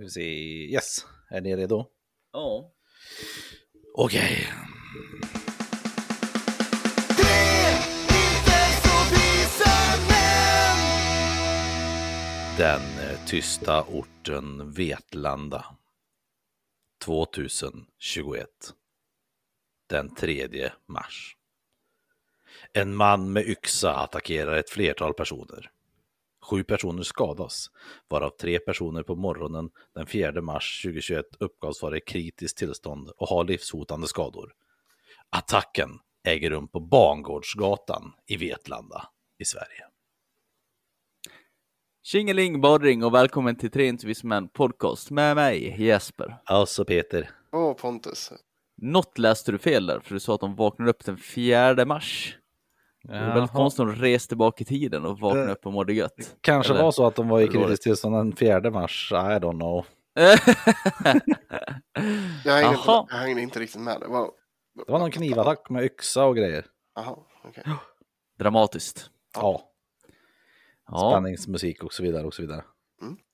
Vi se. Yes, är ni redo? Ja. Okej. Den eh, tysta orten Vetlanda. 2021. Den 3 mars. En man med yxa attackerar ett flertal personer. Sju personer skadas, varav tre personer på morgonen den 4 mars 2021 uppgavs vara i kritiskt tillstånd och ha livshotande skador. Attacken äger rum på Bangårdsgatan i Vetlanda i Sverige. Tjingeling badring och välkommen till Tre Intervjuismän podcast med mig Jesper. Alltså Peter, Åh Pontus. Något läste du fel där, för du sa att de vaknade upp den 4 mars. Det är väldigt konstigt att de reste tillbaka i tiden och vaknade upp och mådde gött. kanske Eller? var så att de var i kritiskt tillstånd den 4 mars, I don't know. Jag hängde, inte, jag hängde inte riktigt med. Det var... Det var någon knivattack med yxa och grejer. Jaha, okej. Dramatiskt. Ja, Ja. spänningsmusik och så vidare och så vidare.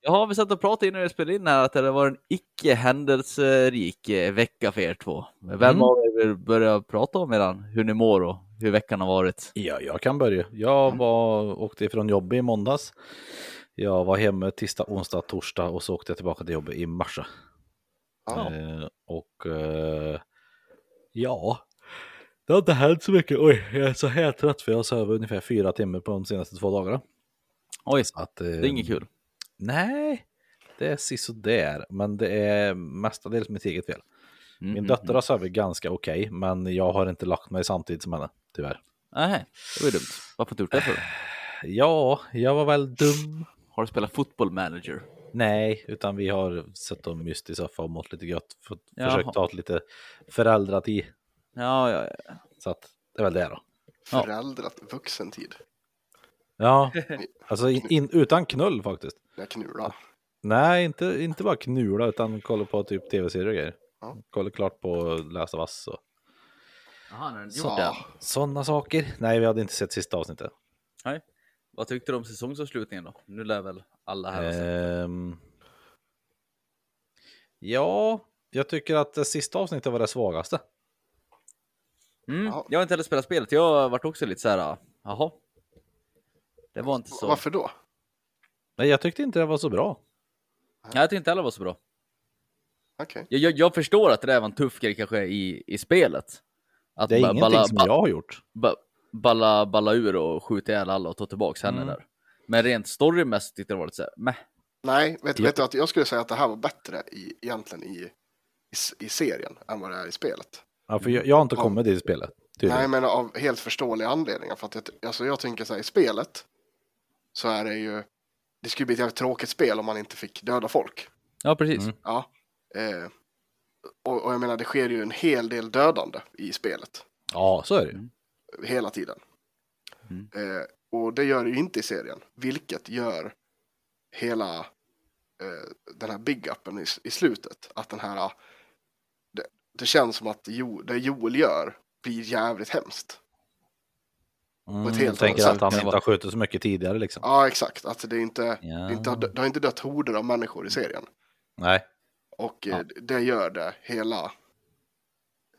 Jaha, vi satt och pratade innan vi spelade in här att det var en icke händelserik eh, vecka för er två. Vem Mm. av er vill börja prata om eran, hur ni mår och hur veckan har varit? Ja, jag kan börja. Jag var, åkte ifrån jobbet i måndags. Jag var hemma tisdag, onsdag, torsdag och så åkte jag tillbaka till jobbet i morse. Ja. Eh, och eh, ja, det har inte hänt så mycket. Oj, jag är så här trött för jag har sovit ungefär fyra timmar på de senaste två dagarna. Oj, Så att, eh, det är inget kul. Nej, det är sisådär, men det är mestadels mitt eget fel. Mm, Min mm, dotter har sovit ganska okej, men jag har inte lagt mig samtidigt som henne, tyvärr. Nej, det var ju dumt. Varför har du gjort det för? Ja, jag var väl dum. Har du spelat fotboll manager? Nej, utan vi har suttit och myst i soffan och mått lite gött. För, försökt ta lite föräldratid. Ja, ja, ja. Så att det är väl det då. Föräldrat vuxentid. Ja, alltså in, in, utan knull faktiskt. Jag knula. Nej, inte, inte bara knula utan kolla på typ tv-serier och grejer. Ja. Kolla klart på Läsa vass och Jaha, sådana saker. Nej, vi hade inte sett sista avsnittet. Nej. Vad tyckte du om säsongsavslutningen då? Nu lär väl alla här. Ehm, ja, jag tycker att det sista avsnittet var det svagaste. mm. Ja. Jag har inte heller spelat spelet. Jag har varit också lite så här, ah, jaha. Det var inte så. Varför då? Nej, jag tyckte inte det var så bra. Nej, jag tyckte inte heller det var så bra. Okej. Jag, jag, jag förstår att det där var en tuff grej kanske i, i spelet. Att Det är ba- ingenting balla, som ba- jag har gjort. ba- balla, balla ur och skjuta ihjäl alla och ta tillbaka henne Mm. där. Men rent storymässigt tyckte jag det var lite såhär, meh. Nej, vet, vet du att jag skulle säga att det här var bättre i, egentligen i, i, i serien än vad det är i spelet. Ja, för jag, jag har inte kommit till spelet. Tydligen. Nej, men av helt förståeliga anledningar. För att jag, alltså jag tänker så här, i spelet så är det ju, det skulle bli ett jävligt tråkigt spel om man inte fick döda folk. Ja, precis. Mm. Ja. Eh, och, och jag menar, det sker ju en hel del dödande i spelet. Ja, så är det. Mm. hela tiden. Mm. Eh, och det gör det ju inte i serien, vilket gör hela eh, den här big-upen i, i slutet. Att den här, det, det känns som att jo, det Joel gör blir jävligt hemskt. Mm, På ett jag helt tänker annat att han sätt. inte har skjutit så mycket tidigare liksom. Ja, exakt. Att det inte, Ja. det, inte det har inte dött horder av människor i serien. Nej. Och Ja. eh, det gör det hela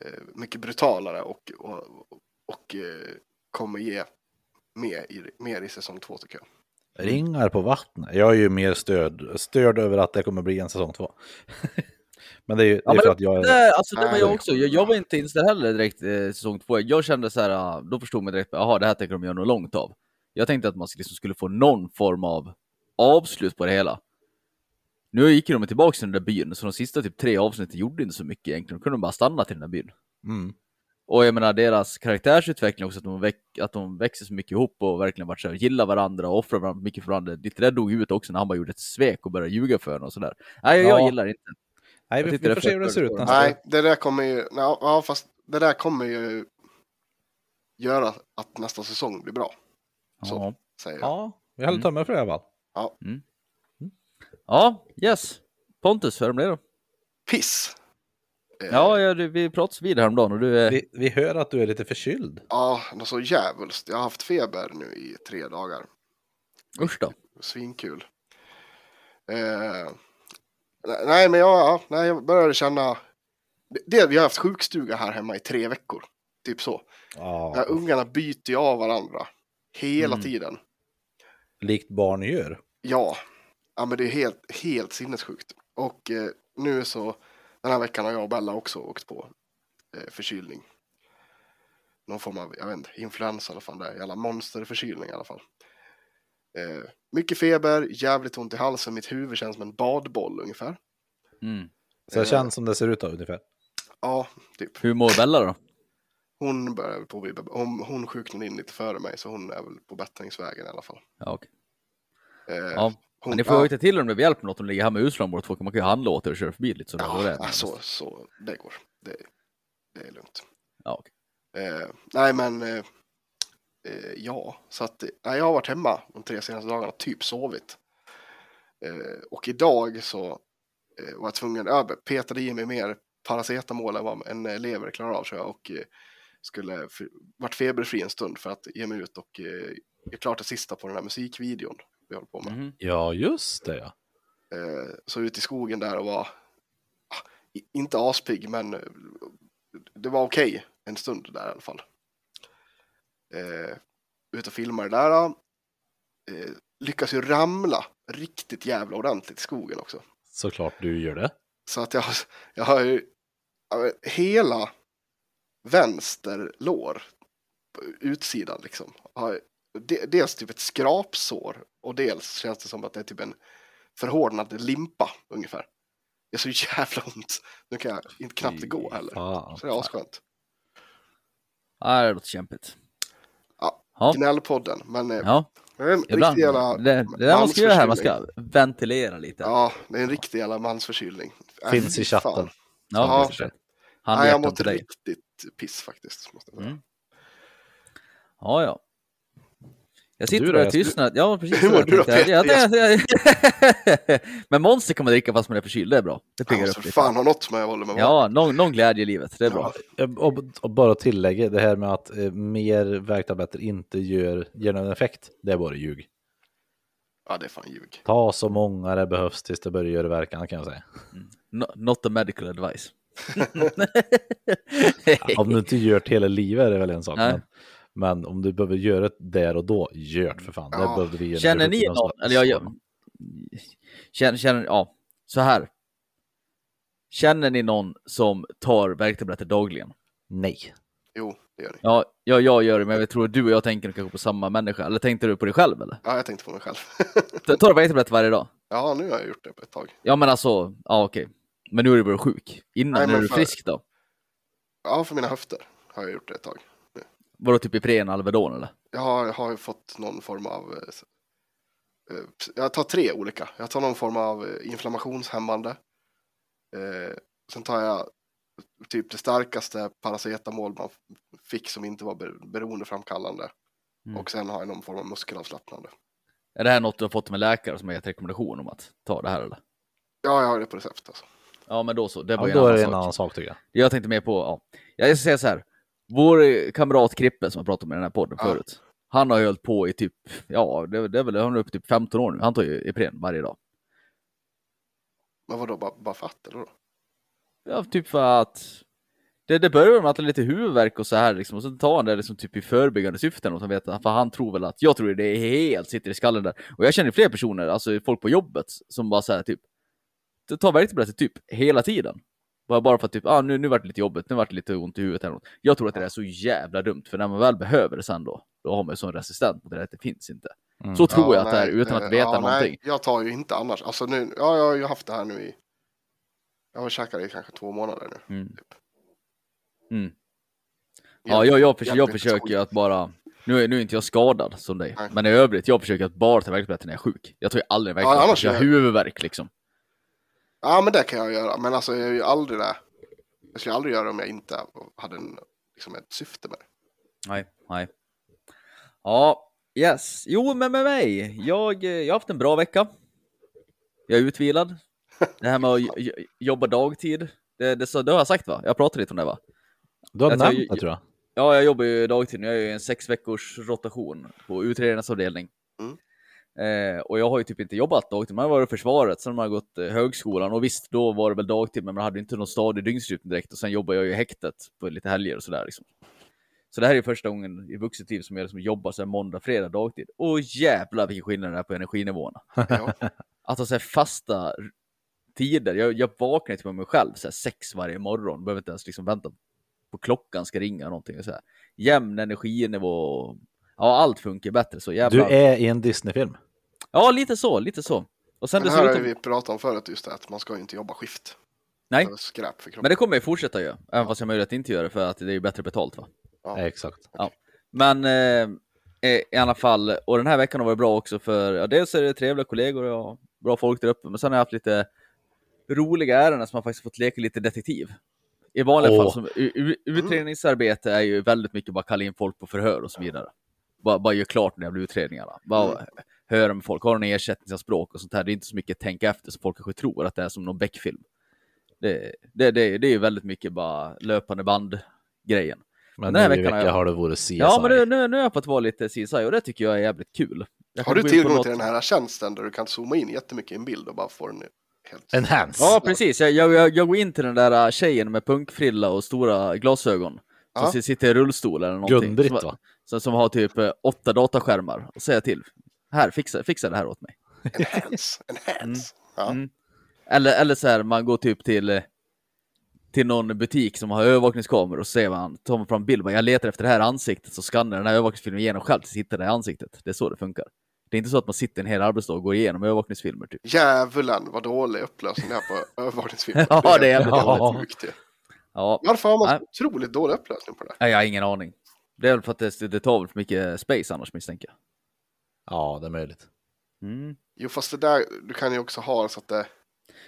eh, mycket brutalare och, och, och eh, kommer ge mer i, mer i säsong två tycker jag. Ringar på vattnet. Jag är ju mer stöd, stöd över att det kommer bli en säsong två. men det är ju det är men för att jag är... Det, alltså det var jag också. Jag, jag var inte inställd heller direkt eh, säsong två. Jag kände så här, ah, då förstod man direkt, jaha, det här tänker de göra något långt av. Jag tänkte att man liksom skulle få någon form av avslut på det hela. Nu gick de tillbaka till den där byn, så de sista typ tre avsnitten gjorde inte så mycket egentligen. De kunde bara stanna till den där byn. Mm. Och jag menar deras karaktärsutveckling också, att de, väck, att de växer så mycket ihop och verkligen varit så här, gillar varandra och offrar varandra mycket för varandra. Lite där dog ut också när han bara gjorde ett svek och började ljuga för henne och sådär. Nej, jag, Ja. jag gillar inte. Nej, vi, får se hur det ser ut nästa Nej, det där kommer ju, ja fast det där kommer ju göra att nästa säsong blir bra, så. Ja. säger jag. Ja, vi håller Mm. tummen för det i alla fall. ja, yes. Pontus, hur är det med dig då? Piss! Eh, Ja, ja du, vi pratades vid häromdagen och du är... Vi, vi hör att du är lite förkyld. Ja, något så djävulskt. Jag har haft feber nu i tre dagar. Usch då. Svinkul. Eh, Nej, men jag, ja, nej, jag började känna... Det, vi har haft sjukstuga här hemma i tre veckor. Typ så. Ja, Ja, ungarna byter ju av varandra. Hela Mm. tiden. likt barn gör. Ja. ja, men det är helt, helt sinnessjukt. Och eh, nu så, den här veckan har jag och Bella också åkt på eh, förkylning. Någon form av, jag vet inte, influensa eller fan det är. Jävla monsterförkylning i alla fall. Eh, mycket feber, jävligt ont i halsen, mitt huvud känns som en badboll ungefär. Mm. Så det känns som det ser ut då, ungefär. Ja, typ. Hur mår Bella då? Hon börjar väl på, hon, hon sjuknade in lite före mig så hon är väl på bättringsvägen i alla fall. Ja, okej. Eh, ja. hon, Men ni får ja, ju ta till det blir hjälp med något om ni ligger här med utslag båda två. Man kan ju handla åt er och köra förbi lite sådär. ja, det ja, så, så det går. Det, det är lugnt. Ja, okej. Eh, nej, men eh, eh, ja, så att eh, nej, jag har varit hemma de tre senaste dagarna, typ sovit. Eh, och idag så eh, var jag tvungen, jag petade i mig mer paracetamol än vad en lever klarar av, så jag, och eh, skulle, vart feberfri en stund för att ge mig ut och eh, är klart det sista på den här musikvideon vi håller på med. Mhm. Ja, just det ja. Eh, så ute i skogen där och var, ah, inte aspigg, men eh, det var okej en stund där i alla fall. Eh, ut och filmade där. Eh, lyckas ju ramla riktigt jävla ordentligt i skogen också. Såklart du gör det. Så att jag, jag har ju ja, men hela vänster lår på utsidan liksom. Har, de, dels typ ett skrapsår och dels känns det som att det är typ en förhårdnad limpa ungefär. Det är så jävla ont. Nu kan jag inte knappt gå heller. Fan. Så det är asskönt. Ja, det låter kämpigt. Ja. Gnällpodden, men eh, Ja, en ibland. riktig jävla Det, det där man ska göra här, man ska ventilera lite. Ja, det är en riktig jävla mansförkylning. Äh, Finns fy i chatten. fan. Ja, Ja. precis. Nej, jag mådde riktigt piss faktiskt. Måste jag säga. Mm. Ja, ja. Jag sitter är jag tystnad. Ja, precis. Hur mår du då, tänkte. Jag- Peter? jag- jag- Men Monster kan man dricka fast man är förkyld, det är bra. Det piggar måste upp för lite. fan ha något som jag håller med. Ja, någon, någon glädje i livet, det är bra. Och, och bara tillägga det här med att eh, mer värktabletter inte gör, ger någon effekt. Det är bara ljug. Ja, det är fan ljug. Ta så många det behövs tills det börjar göra verkan kan jag säga. No, not a medical advice. Om du inte gör det hela livet är det väl en sak. Nej. Men, men om du behöver göra det där och då, gör det för fan. Det Ja. behövde vi göra Känner ni det någon, eller jag, jag känner, känner, ja, så här. Känner ni någon som tar värktabletter dagligen? Nej. Jo, det gör ni. Ja, jag, jag gör det, men jag tror att du och jag tänker kanske på samma människa. Eller tänkte du på dig själv eller? Ja, jag tänkte på mig själv. Tar du värktabletter varje dag? ja, nu har jag gjort det på ett tag. Ja men alltså, ja okej. Men nu är du bara sjuk. Innan, Nej, men du är för- frisk då? Ja, för mina höfter har jag gjort det ett tag. Var typ Ipren, Alvedon eller? Jag har, jag har ju fått någon form av... eh, eh, Jag tar tre olika. Jag tar någon form av eh, inflammationshämmande. Eh, sen tar jag typ det starkaste paracetamol man fick som inte var ber- beroendeframkallande. Mm. Och sen har jag någon form av muskelavslappnande. Är det här något du har fått med läkare som har gett rekommendation om att ta det här eller? Ja, jag har det på recept alltså. Ja men då så, det var Ja, då en är det annan en sak. annan sak tycker jag. Jag tänkte mer på, ja. Jag ska säga så här. Vår eh, kamrat Krippe som jag pratade om i den här podden Ja. förut. Han har ju hållit på i typ, ja det, det är väl, han är uppe typ 15 år nu. Han tar ju Ipren varje dag. Men vadå, bara, bara för att eller då? Ja, typ för att det, det börjar med att det är lite huvudvärk och så här liksom, och så tar han det liksom typ i förebyggande syften och så vet han, för han tror väl att, jag tror det är helt sitter i skallen där. Och jag känner fler personer, alltså folk på jobbet, som bara säger typ, det tar värktabletter typ hela tiden. Bara, bara för att typ, ah, nu, nu vart det lite jobbigt, nu vart det lite ont i huvudet eller något. Jag tror att det är så jävla dumt, för när man väl behöver det sen då, då har man ju sån resistent mot det att det finns inte. Mm. Så tror jag att det är, nej, utan eh, att veta ja, någonting. Nej, jag tar ju inte annars. Alltså nu, ja, jag har ju haft det här nu i... Jag har käkat det i kanske två månader nu. Mm. Mm. Ja, jag, jag, försöker, jag försöker ju att bara, nu är, nu är inte jag skadad som dig, Nej. men i övrigt, jag försöker att bara ta värktabletter när jag är sjuk. Jag tar ju aldrig Ja, värktabletter, annars jag har huvudvärk liksom. Ja, men det kan jag göra. Men alltså, jag är ju aldrig det. Jag skulle aldrig göra det om jag inte hade en, liksom ett syfte med det. Nej, nej. Ja, yes. Jo, men med mig. Jag, eh, jag har haft en bra vecka. Jag är utvilad. Det här med att jo- jo- jobba dagtid, det, det, så, det har jag sagt va? Jag pratade lite om det va? Du har Jag tror- nämnt det tror jag. Ja, jag jobbar ju dagtid nu. Jag är ju en sex veckors rotation på utredarnas avdelning. Mm. Eh, och jag har ju typ inte jobbat dagtid, man har varit i försvaret, sen har man gått eh, högskolan och visst, då var det väl dagtid, men man hade inte någon stadig dygnsrytm direkt och sen jobbar jag ju i häktet på lite helger och sådär liksom. Så det här är första gången i vuxet liv som jag liksom jobbar så här måndag, fredag, dagtid. Och jävlar vilken skillnad det är på energinivåerna. Ja. Att ha så här fasta tider. Jag, jag vaknar typ med mig själv så här sex varje morgon. Behöver inte ens liksom vänta på klockan ska ringa någonting. Och så här. Jämn energinivå. Ja, allt funkar bättre så Du jävlar. är i en Disney-film. Ja, lite så, lite så. Och sen Men här har dessutom... ju vi pratat om förut just det att man ska ju inte jobba skift. Nej, Det skräp för men det kommer jag fortsätta göra. Även fast jag har möjlighet att inte göra det för att det är ju bättre betalt va. Ja. Exakt. Men eh, i alla fall, och den här veckan har varit bra också för, ja, dels är det trevliga kollegor och har bra folk där uppe, men sen har jag haft lite roliga ärenden som man faktiskt fått leka lite detektiv. I vanliga Åh. fall, som, utredningsarbete är ju väldigt mycket bara kalla in folk på förhör och så vidare. Bara, bara göra klart de jävla utredningarna. Bara Mm. Höra med folk, har de ersättningsanspråk och sånt här. Det är inte så mycket att tänka efter så folk kanske tror att det är som någon Beck-film. Det, det, det, det är ju väldigt mycket bara löpande band-grejen. Men Den här nu i veckan jag- har det varit CSI. Ja, men nu, nu, nu har jag fått vara lite CSI och det tycker jag är jävligt kul. Jag Har du tillgång något- till den här tjänsten där du kan zooma in jättemycket i en bild och bara få den helt... Enhance. Ja, precis. Jag, jag, jag- går in till den där äh, tjejen med punkfrilla och stora glasögon. Som Ja. si- sitter i rullstol eller någonting. Gun-Britt som, va? som, som har typ eh, åtta dataskärmar. Och säger till. Här, fixa, fixa det här åt mig. Enhance, enhance. Ja. Mm. Eller, eller så här, man går typ till, till någon butik som har övervakningskameror och så säger man, tar man fram en bild, bara, jag letar efter det här ansiktet, så skannar den här övervakningsfilmen igenom själv tills hittar det här ansiktet. Det är så det funkar. Det är inte så att man sitter en hel arbetsdag och går igenom övervakningsfilmer typ. Djävulen vad dålig upplösning det är på övervakningsfilmer. Ja, det är jävligt jävligt sjukt ju. Ja, Varför har man Nej. så otroligt dålig upplösning på det? nej, jag har ingen aning. Det är väl för att det, det tar väl för mycket space annars misstänker jag. Ja, det är möjligt. Mm. Jo, fast det där, du kan ju också ha så att det...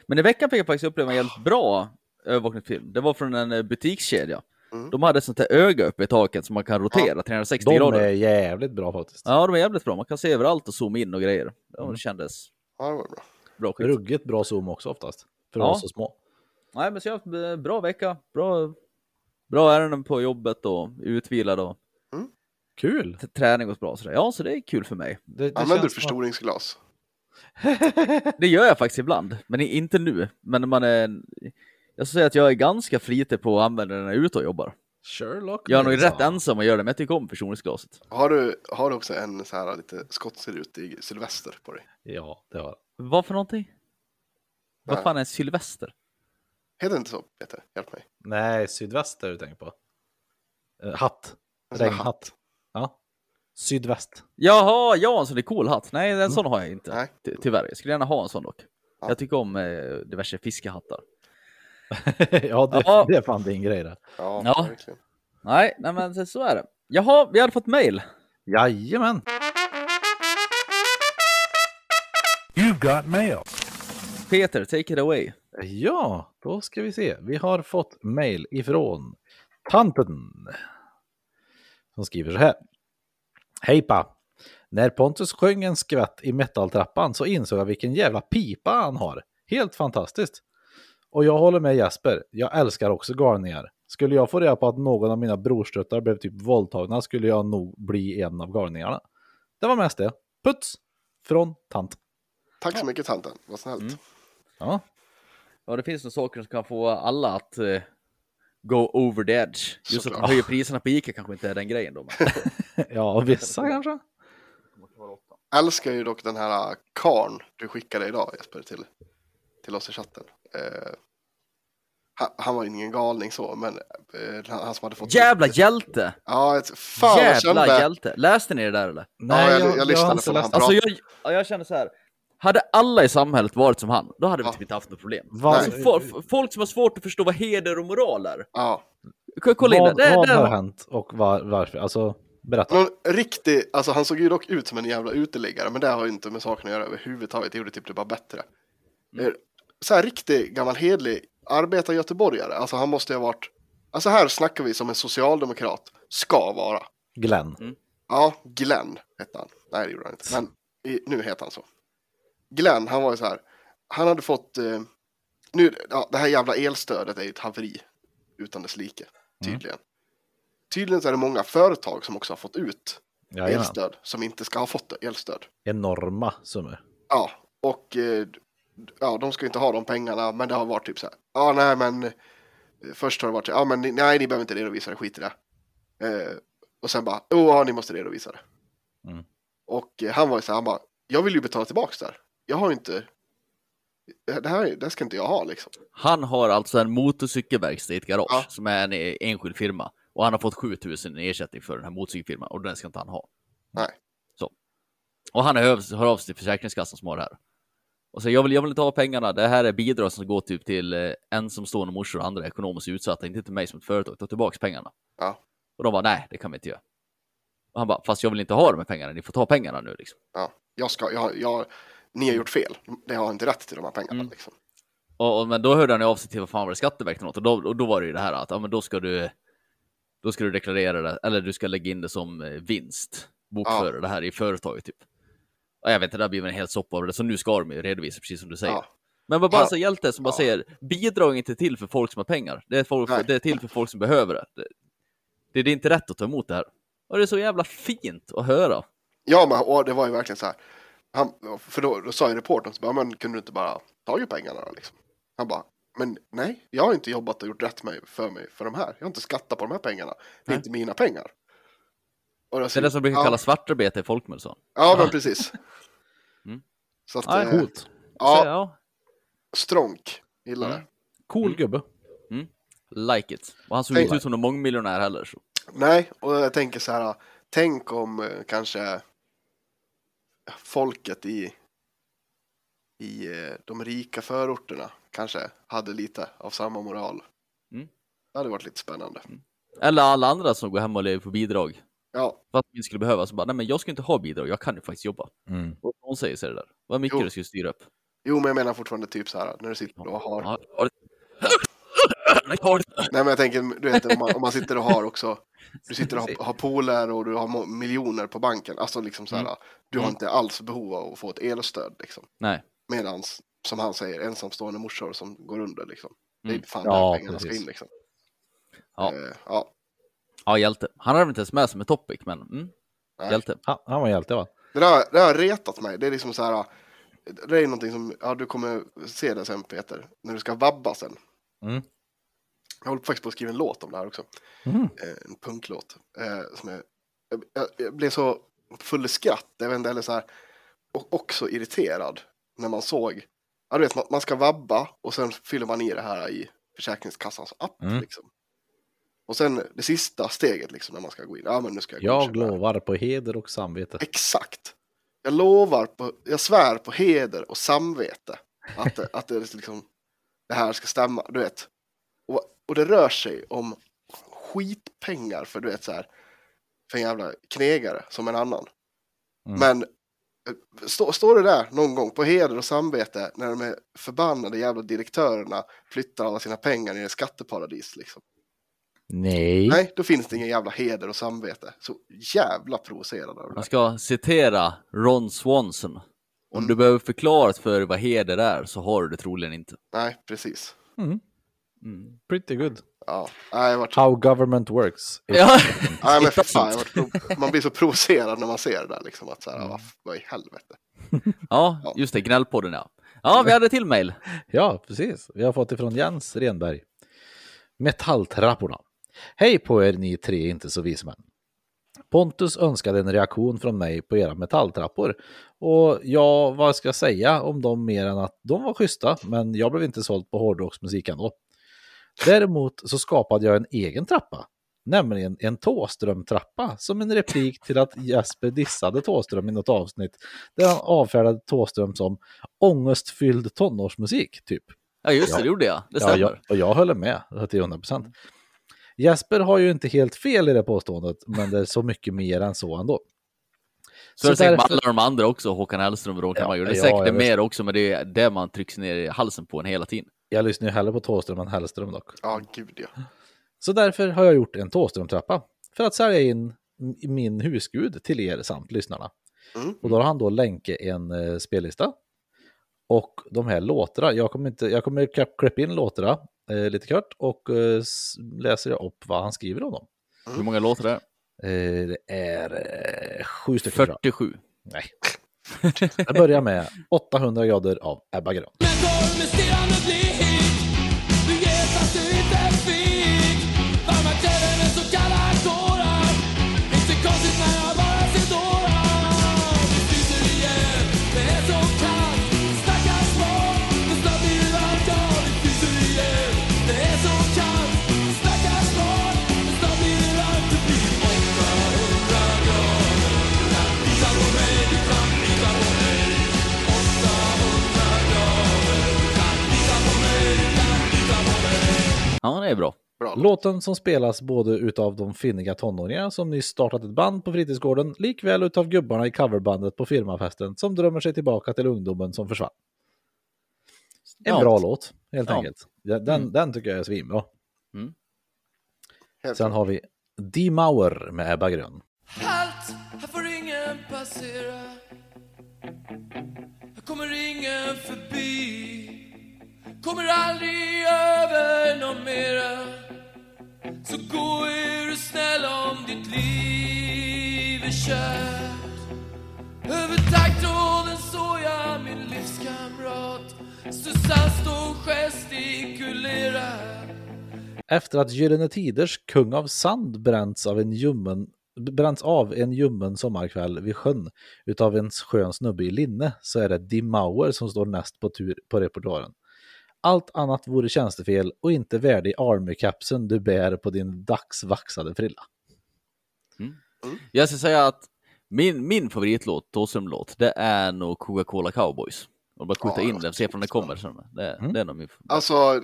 Men i veckan fick jag faktiskt uppleva en jävligt bra övervakningsfilm. Det var från en eh, butikskedja. Mm. De hade ett sånt här öga uppe i taket som man kan rotera 360 De grader. är jävligt bra faktiskt. Ja, de är jävligt bra. Man kan se överallt och zooma in och grejer. Det Mm. kändes Ja, det var bra. bra skit. Ruggigt bra zoom också oftast. För Ja. oss så små. Nej, men så jag har haft en bra vecka. Bra, bra ärenden på jobbet och utvilad och Kul! träning och bra. Sådär. Ja, så det är kul för mig. Det, det Använder du förstoringsglas? Det gör jag faktiskt ibland, men inte nu. Men man är... Jag ska säga att jag är ganska flitig på att använda den när jag är ute och jobbar. Sherlock Jag är nog rätt ensam att göra det, men jag tycker om förstoringsglaset. Har du, har du också en så här lite skottsrut i Sylvester på dig? Ja, det har jag. Vad för någonting? Vad Nej. fan är Sylvester? Heter det inte så, Peter? Hjälp mig. Nej, sydväster du tänker på. Eh, hatt. En Regnhatt. Ja. Sydväst. Jaha, ja, en sån är cool hatt. Nej, en sån har jag inte. Nej. Ty- Tyvärr, jag skulle gärna ha en sån dock. Ja. Jag tycker om eh, diverse fiskehattar. ja, det, Ja. det är fan din grej det. Ja, Ja. verkligen. Nej, nej men så- så är det. Jaha, vi hade fått mail. Jajamän! You've got mail. Peter, take it away. Ja, då ska vi se. Vi har fått mail ifrån tanten. Som skriver så här. Hej pa! När Pontus sjöng en skvätt i metaltrappan så insåg jag vilken jävla pipa han har. Helt fantastiskt. Och jag håller med Jesper. Jag älskar också galningar. Skulle jag få reda på att någon av mina brorstöttar blev typ våldtagna skulle jag nog bli en av galningarna. Det var mest det. Puts! Från tant. Tack så mycket tanten, vad snällt. Mm. Ja, Ja, det finns nog saker som kan få alla att eh, go over the edge. Just att Såklart. de höjer priserna på Ica kanske inte är den grejen då. Ja vissa kanske. Älskar ju dock den här karn du skickade idag Jesper till, till oss i chatten. Eh, han, han var ju ingen galning så, men eh, han, som hade fått... Jävla hjälte! Ja, ett, fan jag Jävla kände... hjälte! Läste ni det där eller? Ja, jag, jag, har lyssnade inte på läst Alltså jag, ja, jag känner så här. Hade alla i samhället varit som han, då hade vi Ja. typ inte haft något problem. Alltså, fo- folk som har svårt att förstå vad heder och moral är. Ja. K- Kolla in det. vad, det, vad det har hänt och var, varför? Alltså, berätta. Någon riktig, alltså han såg ju dock ut som en jävla uteliggare, men det har ju inte med saken att göra överhuvudtaget. Det gjorde typ det bara bättre. Eh, Så här riktig gammal hedlig arbetar-göteborgare. Alltså han måste ju ha varit, alltså här snackar vi som en socialdemokrat ska vara. Glenn. Ja, Glenn hette han. Nej, det gjorde han inte. Men i, nu heter han så. Glenn, han var ju så här. Han hade fått, eh, nu, ja, det här jävla elstödet är ju ett haveri utan dess like, tydligen. Tydligen så är det många företag som också har fått ut Jajamän. elstöd som inte ska ha fått elstöd. Enorma summor. Ja, och eh, ja, de ska inte ha de pengarna, men det har varit typ så här. Ja, nej, men eh, först har det varit så här, ja, men ni- nej, ni behöver inte redovisa det, skit i det. Eh, och sen bara, oh, ja, ni måste redovisa det. Mm. Och eh, han var ju så här, han bara, jag vill ju betala tillbaks där. Jag har inte, det här, det här ska inte jag ha liksom. Han har alltså en motorcykelverkstad i ett garage Ja. som är en eh, enskild firma och han har fått 7000 i ersättning för den här motorcykelfirman och den ska inte han ha. Nej. Så. Och han hör, hör av sig till Försäkringskassan som har det här. Och säger jag vill, jag vill inte ha pengarna, det här är bidrag som går typ till eh, ensamstående morsor och andra ekonomiskt utsatta, inte till mig som ett företag, ta tillbaka pengarna. Ja. Och de bara nej, det kan vi inte göra. Och han bara, fast jag vill inte ha de här pengarna, ni får ta pengarna nu liksom. Ja, jag ska, jag, jag, ni har gjort fel. Det har inte rätt till de här pengarna Mm. liksom. Och, och, men då hörde han ju av sig till vad fan var det Skatteverket något och då, och då var det ju det här att ja, men då ska du då ska du deklarera det eller du ska lägga in det som eh, vinst bokföra det här i företaget typ. Och jag vet inte, det har blivit en hel soppa av det så nu ska de ju redovisa precis som du säger. Ja. Men bara Ja. så hjälte som bara Ja. säger bidrag är inte till för folk som har pengar. Det är, folk, Nej. det är till för folk som behöver det. det. Det det är inte rätt att ta emot det här. Och det är så jävla fint att höra. Ja, men och det var ju verkligen så här. Han, för då, då sa ju reportern så bara, men kunde du inte bara tagit pengarna då, liksom? Han bara, men nej, jag har inte jobbat och gjort rätt mig, för mig för de här. Jag har inte skattat på de här pengarna. Det är Nej. inte mina pengar. Och Det är det som brukar ja, kallas svartarbete i folkmun. så. Ja, men precis. Mm. Så att, Ja, eh. Så, ja, ja. stronk. Gillar Mm. det. Cool gubbe. Like it. Och han såg inte ut som någon mångmiljonär heller. Så. Nej, och jag tänker så här, tänk om eh, kanske folket i, i eh, de rika förorterna kanske hade lite av samma moral. Mm. Det hade varit lite spännande. Eller alla andra som går hem och lever på bidrag. Ja, För att vi skulle behöva så bara, nej men jag ska inte ha bidrag, jag kan ju faktiskt jobba. Mm. Och någon säger det där. Vad mycket Jo. du skulle styra upp. jo, men jag menar fortfarande typ så här när du sitter och har. Ja, Nej, men jag tänker, du vet, om man, om man sitter och har också. Du sitter och har, har pooler och du har miljoner på banken. Alltså liksom så här, Mm. du har Mm. inte alls behov av att få ett elstöd liksom. Nej. Medans, som han säger, ensamstående morsor som går under liksom. Det är Mm. fan Ja, där pengarna ska precis. in liksom. Ja. Eh, ja. Ja, hjälte. Han hade inte ens med som en topic, men mm, hjälte. Han, han var hjälte va? Det, där, det har retat mig. Det är liksom så här. Det är någonting som, ja du kommer se det sen Peter, när du ska vabba sen. Mm. Jag håller faktiskt på att skriva en låt om det här också. Mm. Eh, en punklåt. Eh, som är, jag, jag, jag blev så full i skratt, jag vet inte, eller så här, och också irriterad när man såg, ja du vet, man, man ska vabba och sen fyller man i det här i Försäkringskassans app Mm. liksom. Och sen det sista steget liksom när man ska gå in, ja men nu ska jag Jag lovar på heder och samvete. Exakt. Jag lovar, på, jag svär på heder och samvete att, att det, liksom, det här ska stämma. Du vet. Och, det rör sig om skitpengar för du vet så här, för en jävla knegare som en annan. Mm. Men eh, stå, står det där någon gång på heder och samvete när de är förbannade jävla direktörerna flyttar alla sina pengar i ett skatteparadis liksom. Nej. Nej, då finns det ingen jävla heder och samvete. Så jävla där. Jag ska citera Ron Swanson. Om Mm. du behöver förklarat för vad heder är så har du det troligen inte. Nej, precis. Mm. Mm. Pretty good. Ja, nej, jag vart... How government works. Ja, nej men för fan, pro... man blir så provocerad när man ser det där liksom. Att så här, vad, vad i helvete. ja, Ja. just det, gnällpodden ja. Ja, vi hade till mail. Ja, precis. Vi har fått ifrån Jens Renberg. Metalltrapporna. Hej på er ni tre inte så vis män. Pontus önskade en reaktion från mig på era metalltrappor. Och ja, vad ska jag säga om dem mer än att de var schyssta, men jag blev inte såld på hårdrocksmusik ändå. Däremot så skapade jag en egen trappa, nämligen en Tåström-trappa, som en replik till att Jesper dissade Tåström i något avsnitt, där han avfärdade Tåström som ångestfylld tonårsmusik, typ. Ja, just det, Ja. det gjorde jag. Det Ja, stämmer. jag, och jag håller med till 100 procent. Jesper har ju inte helt fel i det påståendet, men det är så mycket mer än så ändå. Så, är det säkert med alla de andra också, Håkan Hellström och Rokan Ja, Major. Det är ja, säkert mer också, men det är det man trycks ner i halsen på en hela tiden. Jag lyssnar ju hellre på Thåström än Hellström dock. Ja, gud ja. Så därför har jag gjort en Thåström-trappa för att sälja in min husgud till er samt lyssnarna. Mm. Och då har han då länkat en eh, spellista. Och de här låtarna, jag kommer, inte, jag kommer klippa in låtarna eh, lite kort och eh, läser jag upp vad han skriver om dem. Hur många låtar det är? Eh, det är eh, sju stycken tror jag. 47. Nej. Jag börjar med 800 grader av Ebba Grön. Men är bra. Bra. Låten som spelas både utav de finniga tonåringarna som nyss startat ett band på fritidsgården, likväl utav gubbarna i coverbandet på firmafesten som drömmer sig tillbaka till ungdomen som försvann. En Ja. bra låt, helt Ja. enkelt. Den, Mm. den tycker jag är svinbra. Helt Sen har vi Die Mauer med Ebba Grön. Halt, här får ingen passera Här kommer ingen förbi Kommer aldrig över någon mera. Så gå är du snäll om ditt liv är kärt Över taggtråden såg jag min livskamrat. Susanne och gestikulera Efter att Gyllene Tiders kung av sand bränts av en ljummen bränts av en ljummen sommarkväll vid sjön utav en skön snubbe i linne så är det Die Mauer som står näst på tur på repertoaren. Allt annat vore tjänstefel och inte värdig Army-kapsen du bär på din dagsvaxade frilla. Jag ska säga att min, min favoritlåt, Thåström-låt, det är nog Coca-Cola Cowboys. Och bara skjuta Ja, in den, se från det kommer. Sen. Det, Mm. det är nog min Alltså,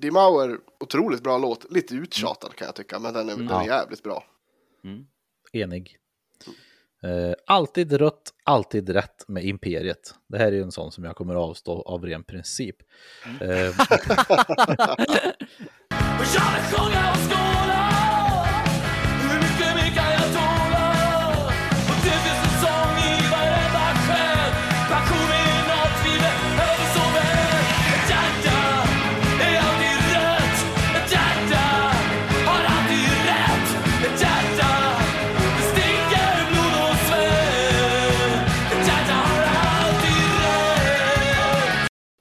Die Mauer, otroligt bra låt. Lite uttjatad kan jag tycka, men den är, den är Ja. jävligt bra. Enig. Eh, alltid rött, alltid rätt med Imperiet. Det här är ju en sån som jag kommer avstå av ren princip. Eh,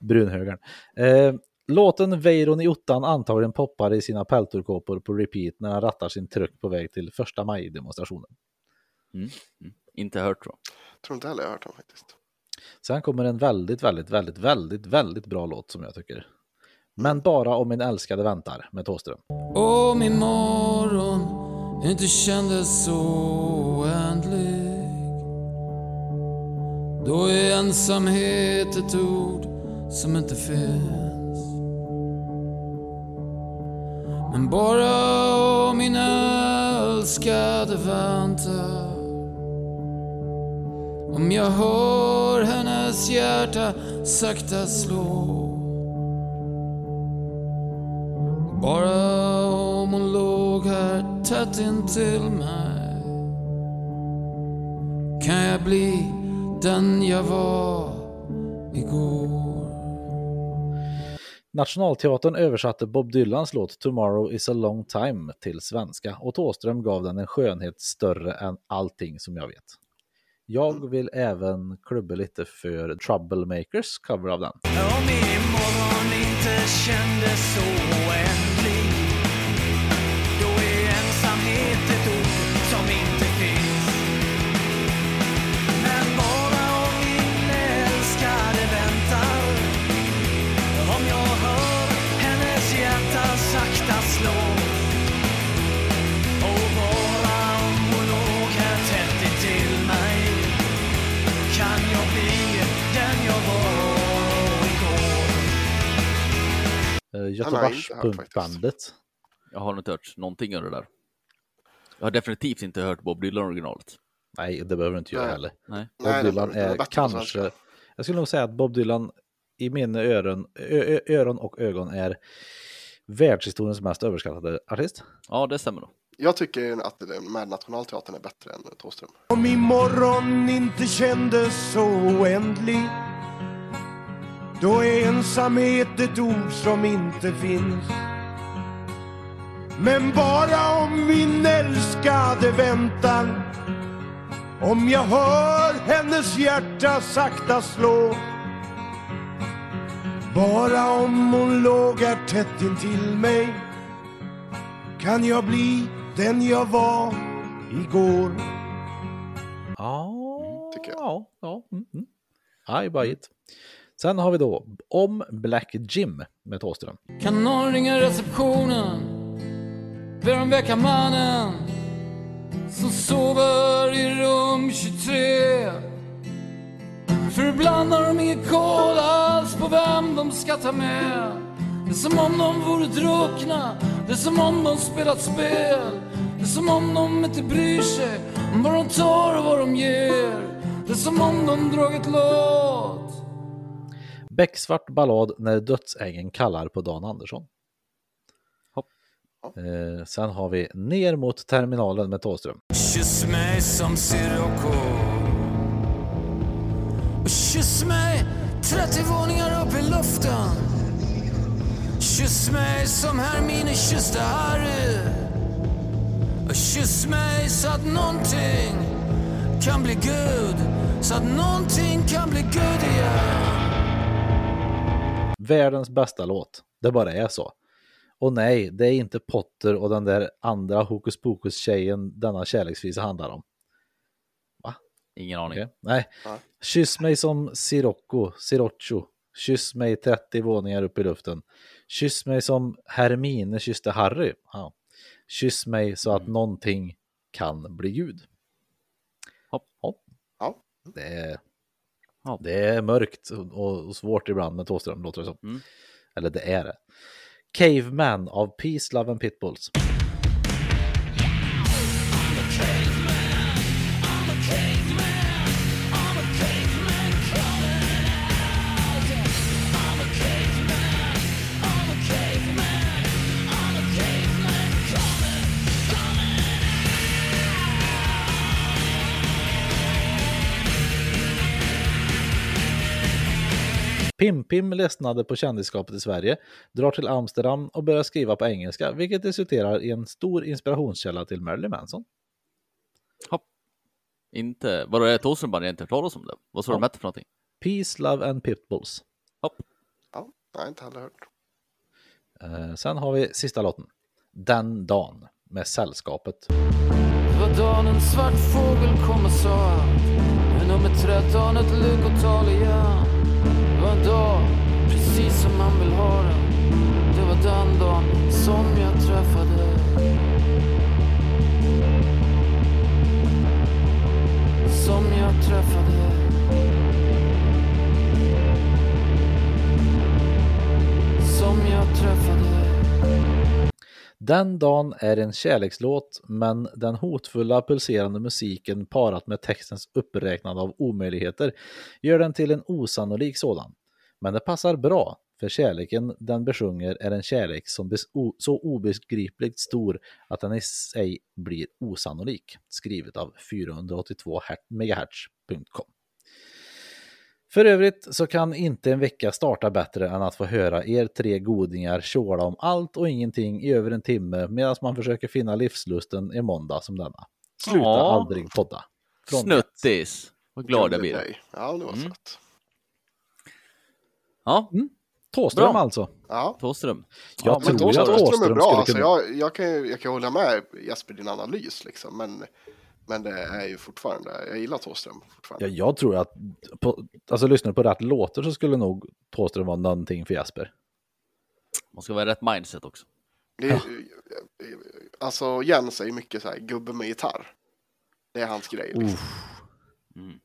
Brunhögern. Eh, låten Weiron i ottan antagligen poppar i sina peltorkåpor på repeat när han rattar sin truck på väg till första maj-demonstrationen. Inte hört jag. Tror inte heller jag hört dem faktiskt. Sen kommer en väldigt, väldigt, väldigt, väldigt, väldigt bra låt som jag tycker. Men bara om min älskade väntar med Thåström. Om imorgon inte kändes så oändlig Då är ensamhet ett ord som inte finns. Men bara om min älskade väntar. Om jag hör hennes hjärta sakta slå. Bara om hon låg här tätt intill mig Kan jag bli den jag var igår. Nationalteatern översatte Bob Dylans låt Tomorrow is a long time till svenska och Thåström gav den en skönhet större än allting som jag vet. Jag vill även klubba lite för Troublemakers cover av den. Om imorgon inte kändes så Eh, har jag har inte hört någonting av det där. Jag har definitivt inte hört Bob Dylan originalet. Nej, det behöver du inte göra Nej. heller. Nej. Bob Nej, Dylan är kanske, jag skulle nog säga att Bob Dylan i mina öron, ö, ö, öron och ögon är världshistoriens mest överskattade artist. Ja, det stämmer nog. Jag tycker att det med Nationalteatern är bättre än Thåström. Om imorgon inte kändes så oändlig Då är ensamhet ett ord som inte finns Men bara om min älskade väntar Om jag hör hennes hjärta sakta slå Bara om hon lågar tätt intill mig Kan jag bli den jag var igår Ja, tycker jag. ja, ja. Mm, mm. I buy it. Sen har vi då Om Black Jim med Thåström. Kan någon ringa receptionen? Ber om väcka mannen som sover i rum 23. För ibland har de ingen koll alls på vem de ska ta med. Det är som om de vore druckna, det är som om de spelat spel. Det är som om de inte bryr sig om vad de tar och vad de ger. Det är som om de dragit loss Becksvart ballad när dödsängen kallar på Dan Andersson. Hopp. Eh, sen har vi Ner mot terminalen med Thåström. Kyss mig som Sirocco kyss mig 30 våningar upp i luften Kyss mig som Hermine kysste Harry kyss mig så att någonting kan bli Gud Så att någonting kan bli Gud igen Världens bästa låt. Det bara är så. Och nej, det är inte Potter och den där andra hokus pokus tjejen denna kärleksvisa handlar om. Ingen aning. Okej? Nej. Nej. Kyss mig som Sirocco, Sirocco. Kyss mig 30 våningar upp i luften. Kyss mig som Hermine kysste Harry. Ja. Kyss mig så att någonting kan bli Gud. Hopp. Hopp. Ja. Det, är, Ja. det är mörkt och, och svårt ibland med Thåström, låter det som. Mm. Eller det är det. Caveman av Peace, Love and Pitbulls. Pim-Pim ledsnade på kändisskapet i Sverige, drar till Amsterdam och börjar skriva på engelska, vilket resulterar i en stor inspirationskälla till Marilyn Manson. Hopp. Inte, vadå är Thåström bara inte hört talas om det? Vad sa Ja. de hette för någonting? Peace, Love and Pitbulls. Hopp. Ja, jag har inte heller hört. Eh, sen har vi sista låten. Den dagen med Sällskapet. Det var dagen en svart fågel kom och sa att med nummer 13 ett lyckotal igen. En dag precis som man vill ha den. Det var den dagen som jag träffade. Som jag träffade. Som jag träffade. Den dagen är en kärlekslåt, men den hotfulla pulserande musiken parat med textens uppräknande av omöjligheter gör den till en osannolik sådan. Men det passar bra, för kärleken den besjunger är en kärlek som bes- o- så obegripligt stor att den i sig blir osannolik. Skrivet av 482 MHz.com. För övrigt så kan inte en vecka starta bättre än att få höra er tre godingar tjåla om allt och ingenting i över en timme medan man försöker finna livslusten en måndag som denna. Sluta Ja. aldrig podda. Från Snuttis. Vad glad jag blir. dig. Ja, det var Mm. sött. Ja, Thåström Bra. alltså. Ja, Thåström. Jag Ja, men tror att Thåström är bra. Alltså, kunna... jag, jag, kan, jag kan hålla med Jesper din analys, liksom. men, men det är ju fortfarande, jag gillar Thåström fortfarande. Ja, jag tror att, på, alltså lyssnar du på rätt låtar så skulle nog Thåström vara någonting för Jesper. Man ska vara rätt mindset också. Det är, Alltså Jens är ju mycket så här gubbe med gitarr. Det är hans grej. Liksom. Mm.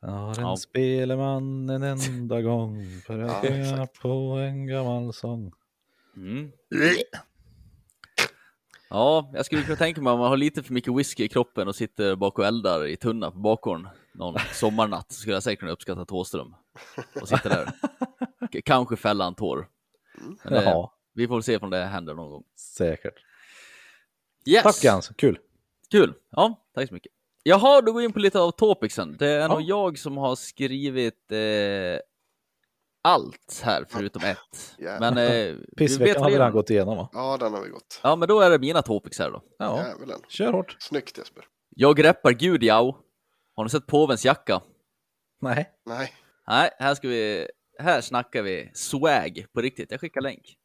Jag har en Ja. speleman en enda gång för att Ja, sjunga exakt. på en gammal sång. Mm. Ja, jag skulle kunna tänka mig om man har lite för mycket whisky i kroppen och sitter bak och eldar i tunna på bakgården någon sommarnatt så skulle jag säkert kunna uppskatta Thåström. Och sitta där. K- Kanske fälla en tår. Men det, Jaha, vi får väl se om det händer någon gång. säkert. Yes! Tack Jens, kul. Kul! Ja, tack så mycket. Jaha, då går vi in på lite av topicsen. Det är Ja. nog jag som har skrivit eh, allt här förutom ett. Jävlar. Men eh, Pissveckan har vi redan. gått igenom va? Ja, den har vi gått. Ja, men då är det mina topics här då. Ja, Djävulen. kör hårt. Snyggt Jesper. Jag greppar Gudjau. Har ni sett påvens jacka? Nej. Nej. Nej, här ska vi. Här snackar vi swag på riktigt. Jag skickar länk.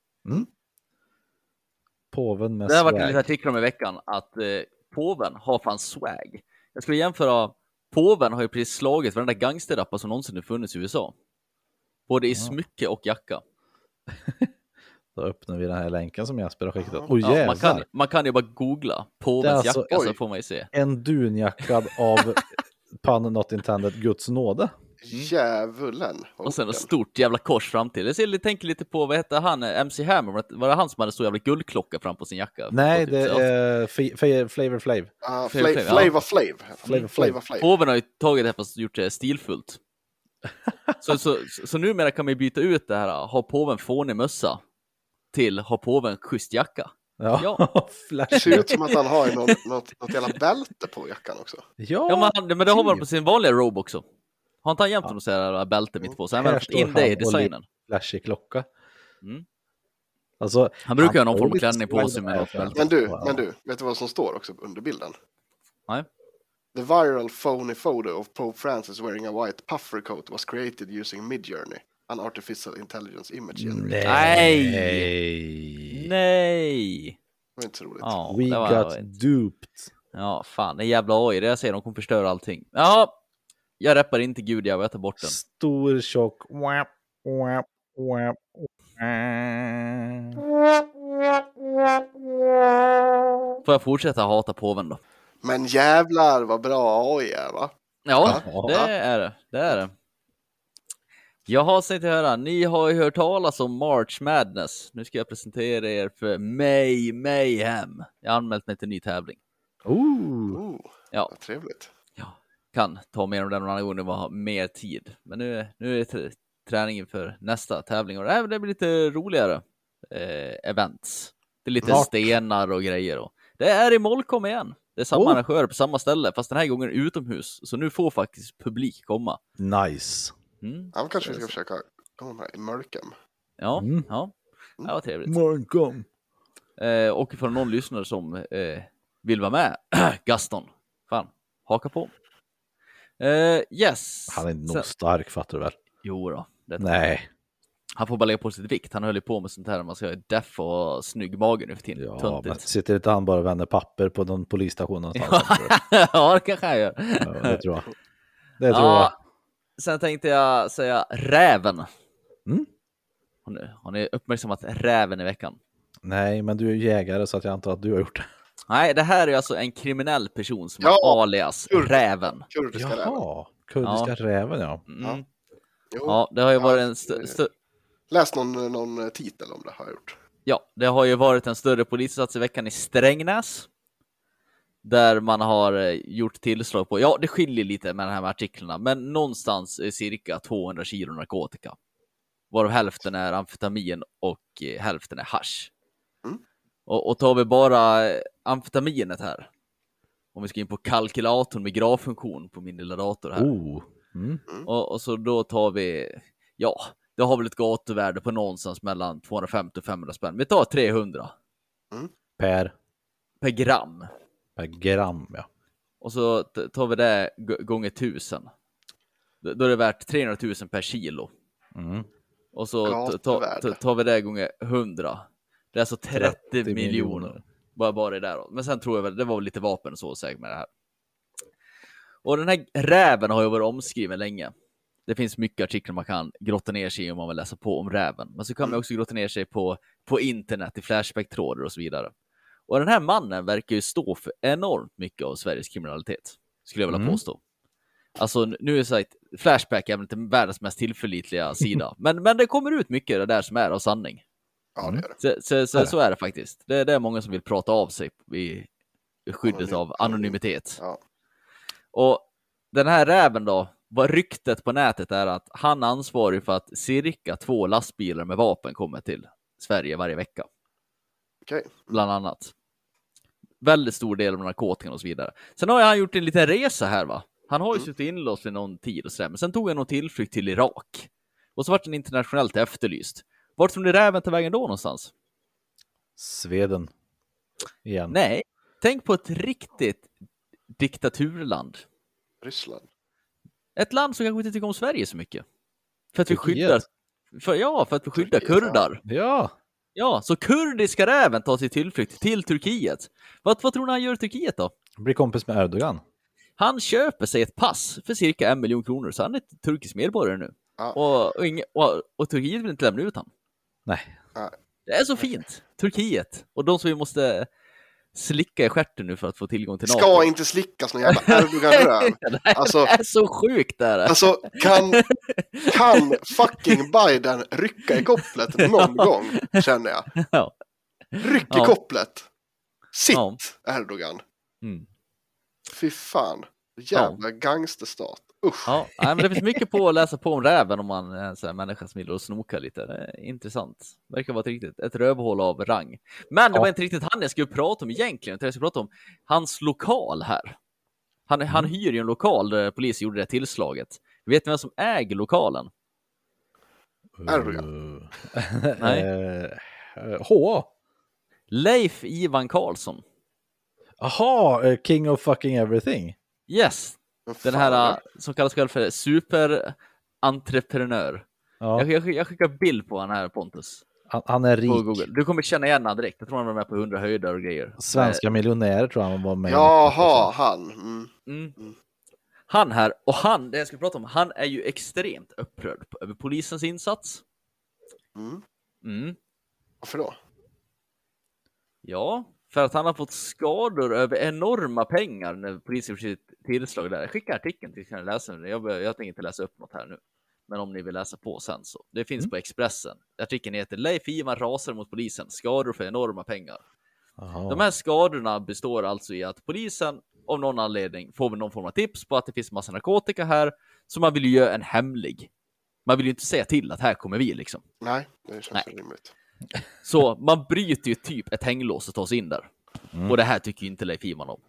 Påven med Det har varit en swag. liten artikel om i veckan att eh, påven har fan swag. Jag skulle jämföra. Påven har ju precis slagit varenda gangsterrappa som någonsin har funnits i USA. Både i smycke och jacka. Då öppnar vi den här länken som Jesper har skickat. Ja. Oj Ja, man, kan, man kan ju bara googla påvens alltså- jacka så oj. får man ju se. En dunjackad av pun not intended Guds nåde. Djävulen. Mm. Och sen ett stort jävla kors fram till. Jag ser, lite- tänker lite på, vad hette han, eh, MC Hammer? Var det han som hade så jävla guldklocka fram på sin jacka? Nej, På det typ- är Fi- Flavor Flav. Flav, flav, Flav, flavor. Flav. Flavor Flav. Flavor Flav. Påven har ju tagit det här fast gjort det stilfullt. Så, så, så, så numera kan man ju byta ut det här, ha påven fånig mössa, till ha påven schysst jacka. Ja, Ja. Det ser ut som att han har något, något, något jävla bälte på jackan också. Ja, Ja, men, han- men det har man typ. på sin vanliga robe också. Har inte han jämt något sådär äh, bälte mitt på? Så han har in det i designen. flashig klocka. Mm. Alltså, Han brukar ha någon form av klänning på sig med något bälte. Men du, Ja. men du, vet du vad som står också under bilden? Nej. The viral phony photo of Pope Francis wearing a white puffer coat was created using Midjourney, an artificial intelligence image generator. Nej. Nej. Nej! Det var inte så roligt. Ja, We got duped. ja, fan, det är jävla AI. Det jag säger, de kommer förstöra allting. Ja, jag rappar inte gud, jag tar bort den. Stor, tjock. Wap, wap, wap. Får jag fortsätta hata påven då? Men jävlar vad bra AI är va? Ja, Ja. det är det. Det är det. Jag har sett höra, ni har ju hört talas om March Madness. Nu ska jag presentera er för May Mayhem. Jag har anmält mig till en ny tävling. Ooh. Oh, Ja. vad trevligt. Kan ta mer om den någon annan gång när man har mer tid. Men nu, nu är det tr- träningen för nästa tävling och det, det blir lite roligare eh, events. Det är lite Vart? stenar och grejer. Och. Det är i Molkom igen. Det är samma Oh. arrangörer på samma ställe, fast den här gången utomhus. Så nu får faktiskt publik komma. Nice. Mm. Ja, kanske vi ska försöka komma med i Mörkem. Ja, Mm. ja. ja, vad trevligt. Morgon. Eh, och för någon lyssnare som eh, vill vara med, Gaston, fan, haka på. Eh, yes. Han är nog Sen- stark fattar du väl? Jo då, Nej. Han får bara lägga på sitt vikt. Han höll ju på med sånt här, man ska deff och snygg mage nu för tiden. Ja, men Töntigt. sitter inte han bara och vänder papper på någon polisstation någonstans? ja, det kanske han gör. ja, det tror jag. Det tror jag. Ja, sen tänkte jag säga räven. Mm. Har ni, har ni uppmärksammat räven i veckan? Nej, men du är jägare så att jag antar att du har gjort det. Nej, det här är alltså en kriminell person som Ja, har alias kul. Räven. Kurdiska räven. Jaha, kurdiska räven ja. Mm. Ja. Ja. Jo, det har ju Ja, varit en stö- det- stö- Läs någon, någon titel om det har jag gjort. Ja, det har ju varit en större polisinsats i veckan i Strängnäs. Där man har eh, gjort tillslag på, ja det skiljer lite med de här artiklarna, men någonstans cirka 200 kilo narkotika. Varav hälften är amfetamin och eh, hälften är hasch. Mm. Och, och tar vi bara eh, amfetaminet här, om vi ska in på kalkylatorn med graffunktion på min lilla dator här. Oh. Mm. Och, och så då tar vi, ja, det har väl ett gatuvärde på någonstans mellan 250 och 500 spänn. Vi tar 300 Per, per gram. per gram ja. Och så tar vi det gånger 1000. Då är det värt 300 000 per kilo. Mm. Och så tar vi det gånger 100. Det är alltså 30, 30 miljoner. Bara, bara det där. Men sen tror jag väl, det var lite vapen och så säkert med det här. Och den här räven har ju varit omskriven länge. Det finns mycket artiklar man kan grotta ner sig i om man vill läsa på om räven. Men så kan man också grotta ner sig på, på internet, i Flashback-trådar och så vidare. Och den här mannen verkar ju stå för enormt mycket av Sveriges kriminalitet, skulle jag vilja Mm. påstå. Alltså nu är att Flashback är väl inte världens mest tillförlitliga sida, men, men det kommer ut mycket det där som är av sanning. Ja, det är det. Så, så, så, är det faktiskt. Det, det är många som vill prata av sig i, skyddet Anonym- av anonymitet. Ja. Och den här räven då, vad ryktet på nätet är att han är ansvarig för att cirka två lastbilar med vapen kommer till Sverige varje vecka, Okej. bland annat. Väldigt stor del av narkotikan och så vidare. Sen har han gjort en liten resa här va. Han har ju suttit inlåst i någon tid och sådär, men sen tog han någon tillflykt till Irak. Och så vart den internationellt efterlyst. Vart tror ni räven tar vägen då någonstans? Sveden. Igen. Nej, tänk på ett riktigt diktaturland. Ryssland. Ett land som kanske inte tycker om Sverige så mycket. För att vi skyddar... För, ja, för att vi skyddar Turkiet, ja. kurdar. Ja, Ja, så kurdiska räven tar sig tillflykt till Turkiet. Vad, vad tror ni han gör i Turkiet då? blir kompis med Erdogan. Han köper sig ett pass för cirka en miljon kronor, så han är turkisk medborgare nu. Ja. Och, och, inge, och, och Turkiet vill inte lämna ut honom. Nej. Det är så fint. Turkiet. Och de som vi måste slicka i stjärten nu för att få tillgång till NATO. Ska inte slickas någon jävla Erdogan-röv. Alltså, Det är så sjukt det här. alltså kan, kan fucking Biden rycka i kopplet någon gång, känner jag. Ja. Ryck i Ja. kopplet. Sitt. Erdogan. Mm. Fy fan. Jävla gangsterstat. Usch. Ja, nej, men det finns mycket på att läsa på om räven om man är en sån här människa som gillar att snoka lite. Intressant. Verkar vara ett riktigt ett rövhål av rang. Men det Ja. var inte riktigt han jag skulle prata om egentligen. utan Jag skulle prata om hans lokal här. Han, han Mm. hyr ju en lokal där polisen gjorde det tillslaget. Vet ni vem som äger lokalen? Erdogan. Nej. Eh, H. Leif Ivan Karlsson. Jaha, eh, King of fucking everything. Yes, den här äh, som kallas själv för superentreprenör. Ja, Jag, jag, jag skickar bild på han här Pontus. han, han är På rik. Google. Du kommer känna igen honom direkt. Jag tror han var med på 100 höjder och grejer. Svenska miljonärer tror jag han var med. Jaha, han. Mm. Mm. Han här, och han, det jag ska prata om, han är ju extremt upprörd på- över polisens insats. Mm. Mm. Varför då? Ja, för att han har fått skador över enorma pengar när polisen gjort sitt tillslag där. Jag skickar artikeln till er läsa den. Jag, jag tänker inte läsa upp något här nu. Men om ni vill läsa på sen så. Det finns på Expressen. Artikeln heter Leif Ivan rasar mot polisen. Skador för enorma pengar. Jaha. De här skadorna består alltså i att polisen av någon anledning får väl någon form av tips på att det finns massa narkotika här. Så man vill ju göra en hemlig. Man vill ju inte säga till att här kommer vi liksom. Nej, det känns Nej. rimligt. Så man bryter ju typ ett hänglås och tar sig in där. Och det här tycker ju inte Leif Ivan om.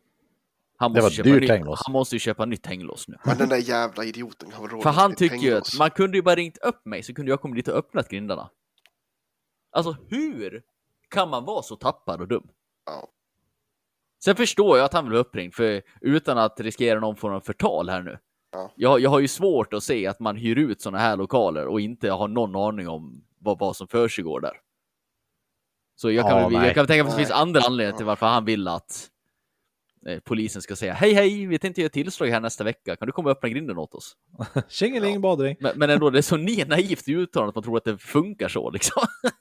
Han Det måste, var köpa dyrt nytt, hänglås. han måste ju köpa nytt hänglås nu. Men den där jävla idioten har råd För han tycker ju att man kunde ju bara ringt upp mig så kunde jag kommit dit och öppnat grindarna. Alltså hur kan man vara så tappad och dum? Ja. Sen förstår jag att han vill vara uppringd, för utan att riskera någon form av förtal här nu. Ja. Jag, jag har ju svårt att se att man hyr ut sådana här lokaler och inte har någon aning om vad, vad som försiggår där. Så jag kan, Ja, nej. jag kan tänka mig att det finns andra anledningar till varför han vill att eh, polisen ska säga hej hej, vi tänkte göra tillslag här nästa vecka, kan du komma och öppna grinden åt oss? Tjingeling badring. Men, men ändå, det är så ni- naivt uttalat att man tror att det funkar så liksom.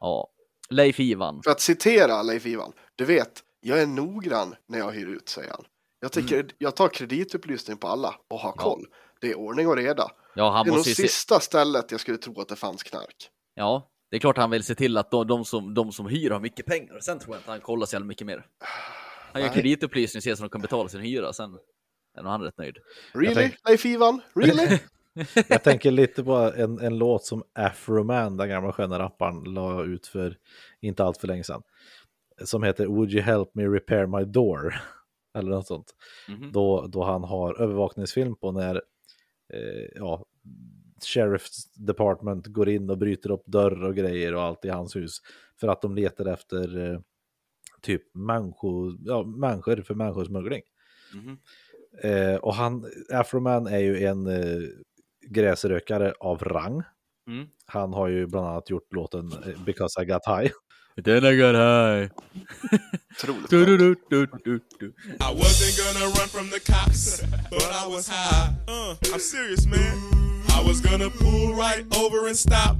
ja, Leif Ivan. För att citera Leif Ivan. Du vet, jag är noggrann när jag hyr ut, säger han. Jag, tycker, jag tar kreditupplysning på alla och har Ja. koll. Det är ordning och reda. Ja, han det är nog se... sista stället jag skulle tro att det fanns knark. Ja, det är klart han vill se till att de, de, som, de som hyr har mycket pengar. Sen tror jag inte han kollar så jävla mycket mer. Han gör Nej. kreditupplysning, ser så de kan betala sin hyra, sen är nog han rätt nöjd. Really, tänk- Leif Ivan? Really? Jag tänker lite på en, en låt som Afroman, den gamla sköna rapparen, la ut för inte allt för länge sedan. Som heter Would you help me repair my door? Eller något sånt. Mhm. Då, då han har övervakningsfilm på när eh, ja, Sheriff's Department går in och bryter upp dörrar och grejer och allt i hans hus. För att de letar efter eh, typ människor, ja, människor för människosmuggling. Mhm. Eh, och han, Afroman är ju en eh, gräsrökare av rang. Mm. Han har ju bland annat gjort låten eh, Because I Got High. Then I got high. Otroligt du, du, du, du, du. I wasn't gonna run from the cops, but I was high. Uh, I'm serious, man. I was gonna pull right over and stop,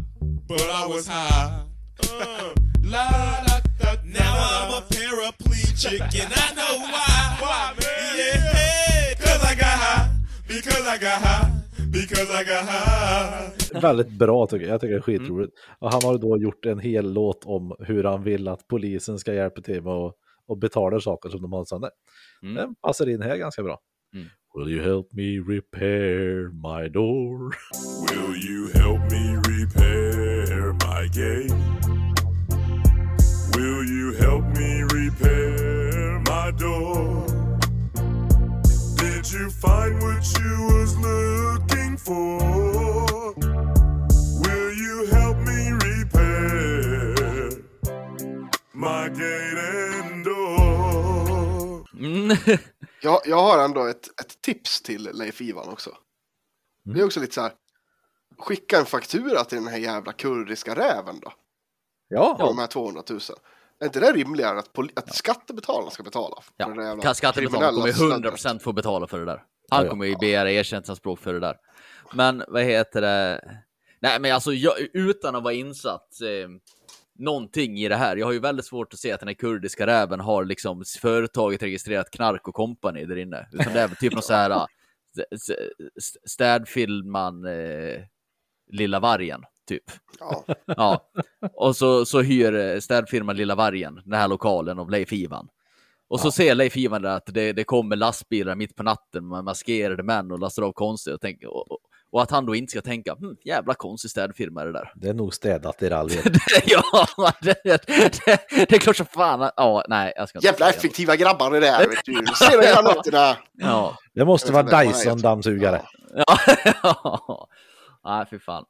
but I was high. Uh, la, da, da, now I'm a paraplegic and I know why. Why, man? Yeah, cause I got high, because I got high, because I got high. Väldigt bra tycker jag, jag tycker det är skitroligt. Och han har då gjort en hel låt om hur han vill att polisen ska hjälpa till med att och betala saker som de har sönder. Mm. Den passar in här ganska bra. Will you help me repair my door? Will you help me repair my gate? Will you help me repair my door? Did you find what you was looking for? Will you help me repair my gate and door? Jag, jag har ändå ett, ett tips till Leif Ivan också. Det är också lite så här. Skicka en faktura till den här jävla kurdiska räven då. Ja, På de här 200 000. Är inte det rimligare att, att skattebetalarna ska betala? För Ja, den jävla Skattebetalarna kommer kriminella 100% få betala för det där. Han Ja, kommer ju begära ersättningsanspråk för det där. Men vad heter det? Nej, men alltså jag, utan att vara insatt eh, någonting i det här. Jag har ju väldigt svårt att se att den här kurdiska räven har liksom företaget registrerat knark och kompani där inne. Utan det är väl typ någon så här s- städfilman eh, Lilla Vargen, typ. Ja, Ja, och så, så hyr eh, städfirman Lilla Vargen den här lokalen av Leif Ivan. Och så ser Leif Ivan att det, det kommer lastbilar mitt på natten med maskerade män och lastar av konster och, tänker, och, och, att han då inte ska tänka, hm, jävla konstig städfirma är det där. Det är nog städat i raljet. ja, det, det, det, det är klart som fan. Ja, nej, jag ska inte jävla säga effektiva grabbar det där. Vet du. Ser du hela nätterna? Ja, Det måste vara. Dyson-dammsugare. ja, ja. Nej, fy fan.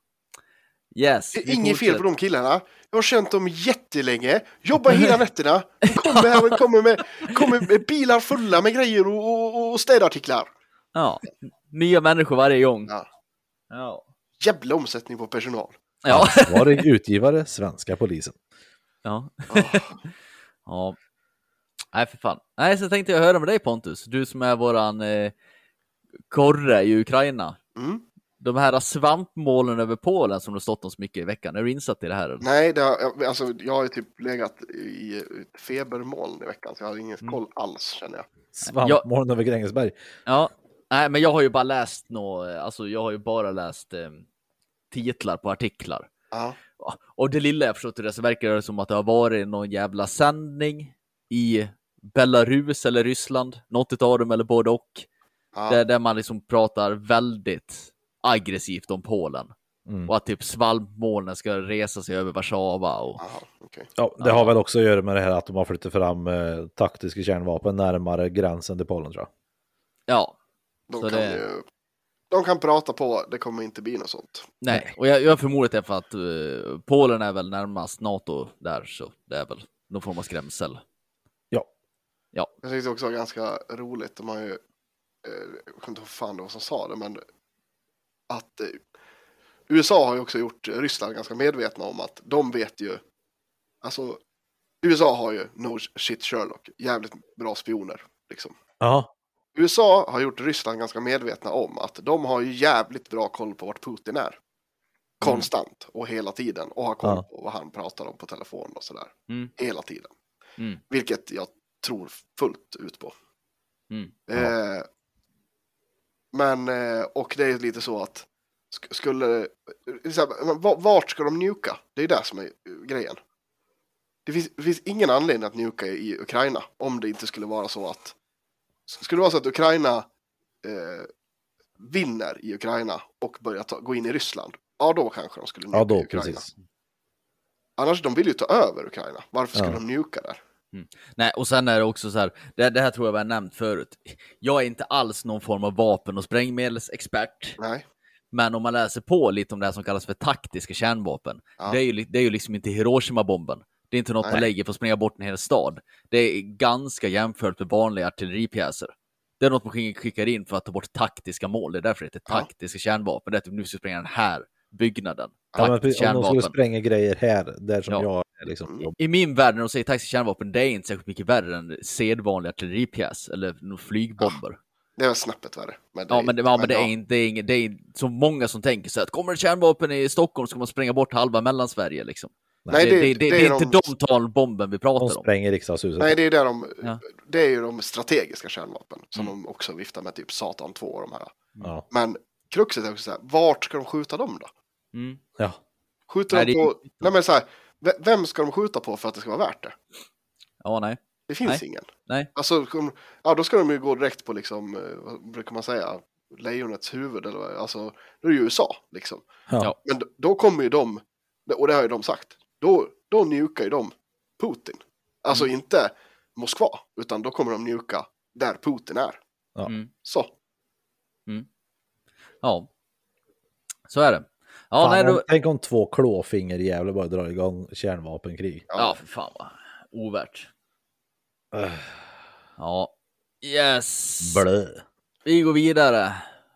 Yes. Det är inget fel på de killarna. Jag har känt dem jättelänge. Jobbar hela nätterna. De kommer här och kommer med, kommer med bilar fulla med grejer och, och, och städartiklar. Ja, nya människor varje gång. Ja. Ja. Jävla omsättning på personal. Ja. Ansvarig utgivare, svenska polisen. Ja. ja. Nej, för fan. Nej, så tänkte jag höra med dig Pontus, du som är våran eh, korre i Ukraina. Mm. De här svampmålen över Polen som det stått om så mycket i veckan, är du insatt i det här? Eller? Nej, det har, alltså, jag har ju typ legat i febermoln i veckan så jag har ingen Mm. koll alls känner jag. Svampmoln över Grängesberg. Ja, nej, men jag har ju bara läst nå, alltså jag har ju bara läst eh, titlar på artiklar. Ja. Och det lilla jag förstått det så verkar det som att det har varit någon jävla sändning i Belarus eller Ryssland, något av dem eller både och. Ja. Där, där man liksom pratar väldigt aggressivt om Polen. Mm. Och att typ svalpmolnen ska resa sig över Warszawa. Och... Aha, okej. Ja, det har väl också att göra med det här att de har flyttat fram eh, taktiska kärnvapen närmare gränsen till Polen tror jag. Ja, De, Så kan det- ju, de kan prata på, det kommer inte bli något sånt. nej. Och jag, jag förmodar det för att eh, Polen är väl närmast NATO där, så det är väl någon form av skrämsel. Ja. Ja, Jag tyckte också det var ganska roligt, de har ju, eh, jag kommer inte ihåg fan det var som sa det, men att eh, USA har ju också gjort Ryssland ganska medvetna om att de vet ju, alltså USA har ju no shit Sherlock, jävligt bra spioner liksom. Ja, USA har gjort Ryssland ganska medvetna om att de har ju jävligt bra koll på vart Putin är. Konstant och hela tiden och har koll Ja. på vad han pratar om på telefon och sådär. Mm. Hela tiden. Mm. Vilket jag tror fullt ut på. Mm. Eh, men, eh, och det är lite så att sk- skulle, eh, vart ska de njuka? Det är det som är eh, grejen. Det finns, det finns ingen anledning att njuka i Ukraina om det inte skulle vara så att skulle det vara så att Ukraina eh, vinner i Ukraina och börjar ta, gå in i Ryssland, ja då kanske de skulle njuka ja då Ukraina. precis. Annars, de vill ju ta över Ukraina. Varför skulle Ja. de njuka där? Nej, och sen är det också så här, det, det här tror jag vi har nämnt förut. Jag är inte alls någon form av vapen och sprängmedelsexpert, Nej. men om man läser på lite om det här som kallas för taktiska kärnvapen, Ja. det, är ju, det är ju liksom inte Hiroshima-bomben. Det är inte något man Nej. lägger för att spränga bort en hel stad. Det är ganska jämfört med vanliga artilleripjäser. Det är något man skick- skickar in för att ta bort taktiska mål. Det är därför det heter Ja. taktiska kärnvapen. Det är att nu ska vi spränga den här byggnaden. Ja, men, Taktiskt om de skulle spränga grejer här, där som Ja. jag är liksom. I min värld, när de säger taktiska kärnvapen, det är inte särskilt mycket värre än sedvanlig artilleripjäs eller flygbomber. Det är snäppet värre. Men Ja, men, det, ja, men det, ja. är inte, det, är inget, det är så många som tänker så att kommer det kärnvapen i Stockholm så ska man spränga bort halva Mellansverige. Liksom. Nej, det, det- det, det, det det är är inte de talbomben vi De pratar om. spränger riksdagshuset. Nej, det är, där de, Ja. det är ju de strategiska kärnvapen som Mm. de också viftar med, typ Satan 2 och de här. Ja. Men kruxet är också så här, vart ska de skjuta dem då? Mm. ja. Skjuter Nej, de det på, nej men så här, ve- vem ska de skjuta på för att det ska vara värt det? Ja, nej. Det finns ingen. Nej. Alltså, ja då ska de ju gå direkt på liksom, eh, vad brukar man säga, lejonets huvud eller vad, alltså, då är det ju USA liksom. Ja. Men då, då kommer ju de, och det har ju de sagt, då, då njukar ju de Putin. Alltså Mm. inte Moskva, utan då kommer de njuka där Putin är. Ja. Mm. Så. Ja, så är det. Ja, Fan, nej, då... Tänk om två klåfingerjävlar bara drar igång kärnvapenkrig. ja för fan vad ovärt. Äh, Ja. Yes. Blö. Vi går vidare.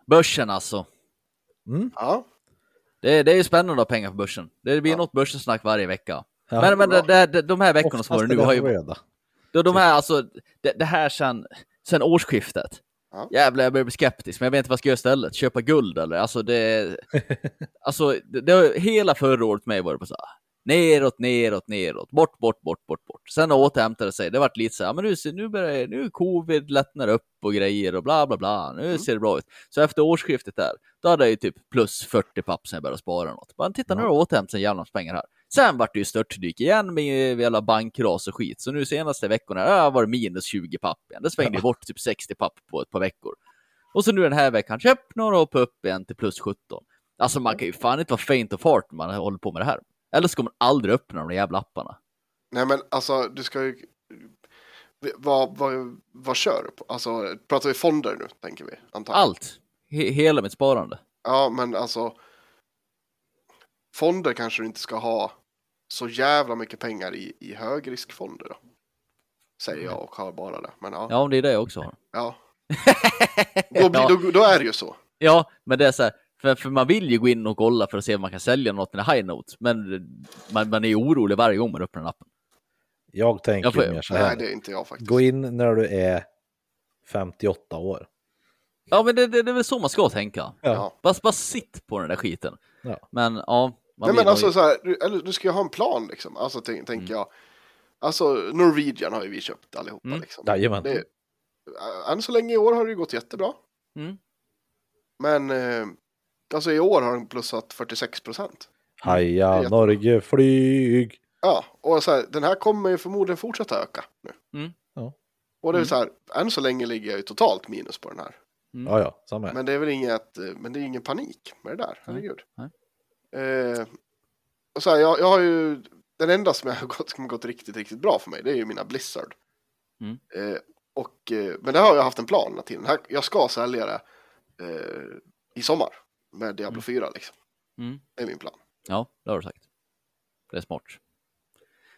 Börsen alltså. Ja, Det är, det är ju spännande att ha pengar på börsen. Det blir Ja. något börsensnack varje vecka. Ja. men men det, det, de här veckorna som var nu har ju... röda. De, här, alltså, det, det här sen, sen årsskiftet. Ja. Jävlar, jag börjar bli skeptisk, men jag vet inte vad jag ska göra istället. Köpa guld eller? Alltså det... alltså, det, det hela förra året med var det på så här. Neråt, neråt, neråt, bort, bort, bort, bort, bort. Sen återhämtade det sig. Det vart lite så här, men nu, ser- nu börjar nu covid lättnar upp och grejer och bla bla bla. Nu ser det bra ut. Så efter årsskiftet där, då hade jag ju typ plus 40 papp sen jag började spara något. Bara titta, nu har jag återhämtat sig jävla pengar här. Sen vart det ju störtdyk igen med jävla bankras och skit. Så nu senaste veckorna har jag varit minus 20 papp igen. Det svängde ju bort typ 60 papp på ett par veckor. Och så nu den här veckan, köp några upp upp igen till plus 17. Alltså man kan ju fan inte vara faint of heart när man håller på med det här. Eller ska man aldrig öppna de där jävla apparna. nej men alltså du ska ju... Vad, vad, vad kör du på? Alltså, pratar vi fonder nu, tänker vi? Antar. jag. Allt. He hela mitt sparande. Ja, men alltså. Fonder kanske du inte ska ha så jävla mycket pengar i, i högriskfonder då. Säger jag och har bara det. Men ja. Ja, om det är det jag också har. ja. Då, blir, Ja. då, då är det ju så. Ja, men det är så här, för, för man vill ju gå in och kolla för att se om man kan sälja något med en high note, men man, man är ju orolig varje gång man öppnar den appen. Jag tänker Jag får- mer så Nej, här. det är inte jag faktiskt. Gå in när du är 58 år. Ja, men det, det, det är väl så man ska tänka. Ja. Bara, bara sitt på den där skiten. Ja. Men ja, man Nej, men alltså så här, du- eller du ska ju ha en plan liksom. Alltså tänk, tänker jag. Alltså Norwegian har ju vi köpt allihopa Mm. liksom. Jajamän. Det, än så länge i år har det ju gått jättebra. Mm. Men eh, alltså i år har den plussat 46 procent. Haja. Norge, flyg! Ja, och så här, den här kommer ju förmodligen fortsätta öka nu. Mm. Ja. Och det är Mm. så här, än så länge ligger jag ju totalt minus på den här. Ja, ja, samma här. Men det är väl inget, eh, men det är ingen panik med det där, herregud. Nej. Eh, och så här, jag, jag har ju, den enda som har gått, som har gått riktigt, riktigt bra för mig, det är ju mina Blizzard. Mm. Eh, och, eh, men det har jag haft en plan till. Den här, jag ska sälja det eh, i sommar med Diablo 4 liksom. Mm. Det är min plan. Ja, det har du sagt. Det är smart.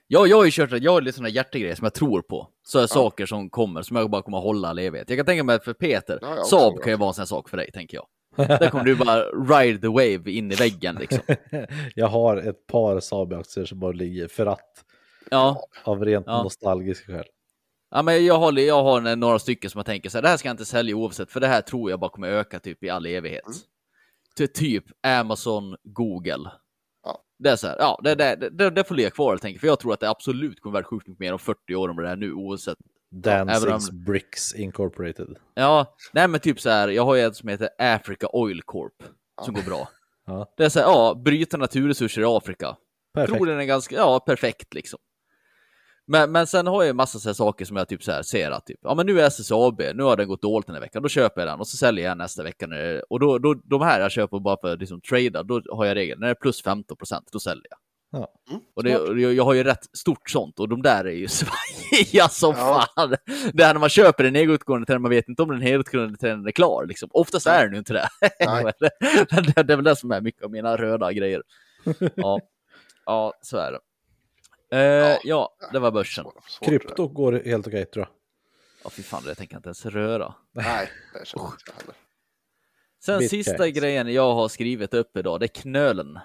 Ja, jag har ju kört, jag har lite sådana hjärtegrejer som jag tror på. Så är saker som kommer, som jag bara kommer att hålla all evighet. Jag kan tänka mig att för Peter, också Saab kan ju vara en sån sak för dig, tänker jag. Där kommer du bara ride the wave in i väggen liksom. Jag har ett par Saab-aktier som bara ligger för att Ja, av rent Ja. nostalgiska skäl. ja men jag har, jag har några stycken som jag tänker så här, det här ska jag inte sälja oavsett, för det här tror jag bara kommer öka typ i all evighet. Ty- Typ Amazon, Google. Ja. Det är så här, ja, det, det, det, det får ligga kvar helt enkelt, för jag tror att det absolut kommer vara sjukt mycket mer om 40 år än vad det är nu, oavsett Danzigs även Bricks Incorporated. Ja, nej men typ så här, jag har ju ett som heter Africa Oil Corp som går bra. Ja. Det är så här, ja, bryta naturresurser i Afrika. Perfekt. Tror den är ganska, ja, perfekt liksom. Men, men sen har jag ju massa så här saker som jag typ så här ser att typ, ja men nu är SSAB, nu har den gått dåligt den här veckan, då köper jag den och så säljer jag nästa vecka. När det, och då, då, de här jag köper bara för att liksom trada, då har jag regeln, när det är plus 15% då säljer jag. Ja. Och det, jag, jag har ju rätt stort sånt och de där är ju svajiga som Ja. fan. Det här när man köper en nedåtgående trend, man vet inte om den nedåtgående trenden är klar. Liksom. Oftast är den ju inte det. Nej. det. Det är väl det som är mycket av mina röda grejer. Ja, ja så är det. Eh, ja, det var börsen. Svår-. Krypto går helt okej tror jag. Ja, fy fan, det tänker jag inte ens röra. Nej, det känner inte jag heller. Sen Bitcoins. sista grejen jag har skrivit upp idag, det är knölen.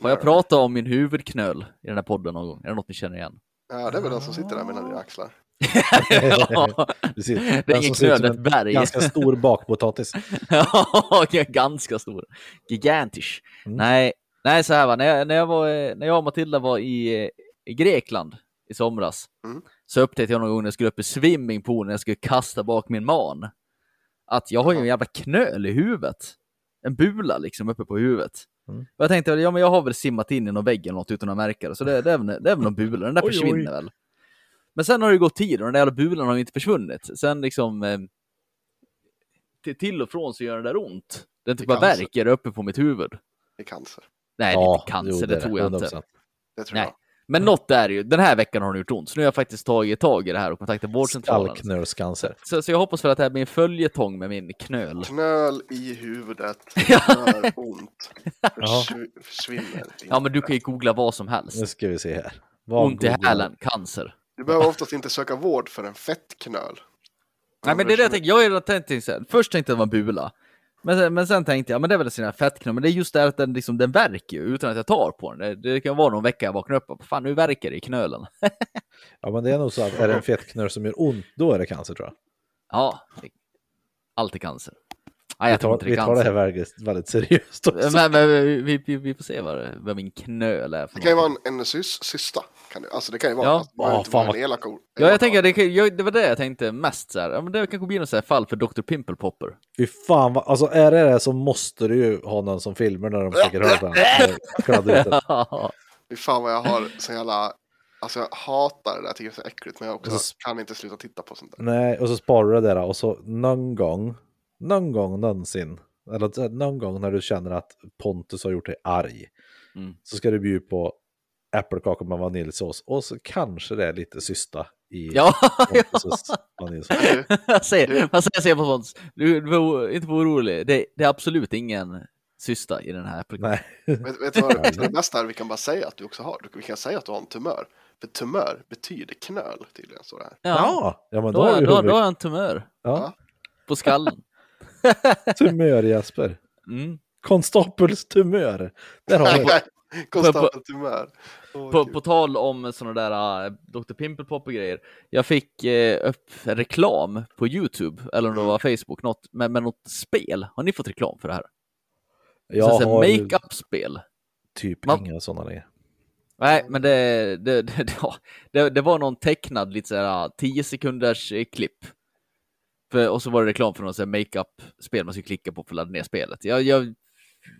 Har jag pratat om min huvudknöl i den här podden någon gång? Är det något ni känner igen? Ja, det är väl den som sitter där mellan dina axlar. ja, Precis. det är ingen knöl, det är ett en berg. Ganska stor bakpotatis. Ja, ganska stor. Gigantisch. Mm. Nej, nej, så här va. När jag, när jag, var, när jag och Matilda var i, i Grekland i somras Mm. så upptäckte jag någon gång när jag skulle upp i swimmingpoolen när jag skulle kasta bak min man att jag har ju en jävla knöl i huvudet. En bula liksom uppe på huvudet. Mm. Jag tänkte, ja men jag har väl simmat in i någon vägg eller något utan att märka det, så det, det, är, väl, det är väl någon bula, den där Oj, oj. försvinner väl. Men sen har det gått tid och den där jävla bulan har inte försvunnit. Sen liksom eh, till, och från så gör den där ont. Den typ Det bara verkar uppe på mitt huvud. Det är cancer. Nej, det är inte cancer, jo, det, är tror jag inte. 100%. Det tror Nej. jag. Men något är det ju. Den här veckan har den gjort ont, så nu har jag faktiskt tagit tag i det här och kontaktat vårdcentralen. Skallknölscancer. Så, så jag hoppas för att det här blir en följetong med min knöl. Knöl i huvudet, Ja. gör ont, Ja. Försv- försvinner. Ja, men du kan ju googla vad som helst. Nu ska vi se här. Vad Ont i googlar- hälen, cancer. Du behöver oftast inte söka vård för en fettknöl. Nej men det är det jag tänker, jag har redan tänkt. Först tänkte jag att det var en bula. Men sen, men sen tänkte jag, men det är väl här fettknull, men det är just det att den, liksom, den värker ju utan att jag tar på den. Det, det kan vara någon vecka jag vaknar upp och fan nu värker det i knölen. Ja, men det är nog så att är det en fettknöl som gör ont, då är det cancer tror jag. Ja, det- alltid cancer. Nej, jag vi tror tar, inte det vi är tar det här väldigt, väldigt seriöst också. Men, men vi, vi, vi får se vad, det, vad min knöl är för Det kan ju vara en, en sys, systa. Kan det, alltså det kan ju vara. Ja. Alltså, Ja, inte fan vara en vad- elak. Ja, jag tänker, det, kan- jag, det var det jag tänkte mest så här. Ja, men det kanske blir något så här fall för Dr. Pimple Popper. Fy fan, vad, alltså är det det så måste du ju ha någon som filmer när de försöker höra den. Fy fan vad jag har så jävla... Alltså jag hatar det där, jag tycker det är så äckligt. Men jag också så- kan inte sluta titta på sånt där. Nej, och så sparar du det där och så någon gång, någon gång någonsin, eller någon gång när du känner att Pontus har gjort dig arg, Mm. så ska du bjuda på äppelkakor med vaniljsås och så kanske det är lite systa i Ja, Pontus vaniljsås. jag säger, man säger, på sånt. Du, du var inte vara orolig. Det, det är absolut ingen cysta i den här. Nej, Vet, vet du vad det bästa är? Vi kan bara säga att du också har. Vi kan säga att du har en tumör. För tumör betyder knöl tydligen. Så här. ja, ja men Då, då har då, då har jag en tumör Ja, på skallen. tumör Jesper. Mm. Konstapels tumör. Där har vi Konstabel tumör. På, på tal om sådana där uh, Dr. Pimple Pop och grejer. Jag fick eh, upp reklam på YouTube, eller om det var Facebook, något, med, med något spel. Har ni fått reklam för det här? Jag Så, så, har Make-up-spel. typ Man- inga sådana längre. Nej, men det, det, det, det, det var någon tecknad lite såhär 10 sekunders eh, klipp. För, och så var det reklam för något makeup-spel man skulle klicka på för att ladda ner spelet. Jag, jag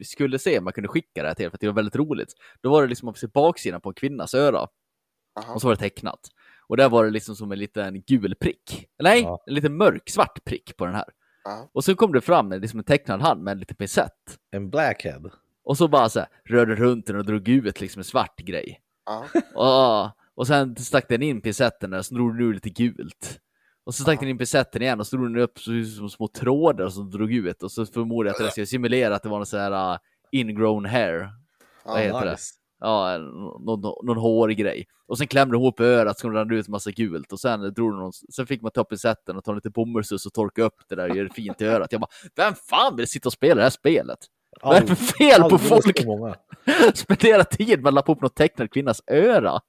skulle se om man kunde skicka det här till för det var väldigt roligt. Då var det liksom att se baksidan på en kvinnas öra Aha. och så var det tecknat. Och där var det liksom som en liten gul prick. Nej, Ja. en liten mörk svart prick på den här. Ja. Och så kom det fram en, liksom en tecknad hand med en liten pincett. En blackhead. Och så bara så här, rörde runt den och drog ut liksom en svart grej. Ja. Och, och sen stack den in pincetten där, så drog den ur lite gult. Och så stack den in pincetten igen och så drog den upp så, som små trådar som drog ut. Och så förmodade jag att det skulle simulera att det var någon sån här uh, ingrown hair. Vad heter det? nice. Ja, någon, någon, någon hårgrej. Och sen klämde hon ihop örat så rann det ut massa gult. Och sen drog hon, sen fick man ta pincetten och ta lite bomullssuss och torka upp det där och göra det fint i örat. Jag bara, vem fan vill sitta och spela det här spelet? Vad är det för fel på folk? Spendera tid med att lappa upp något tecknat kvinnas öra.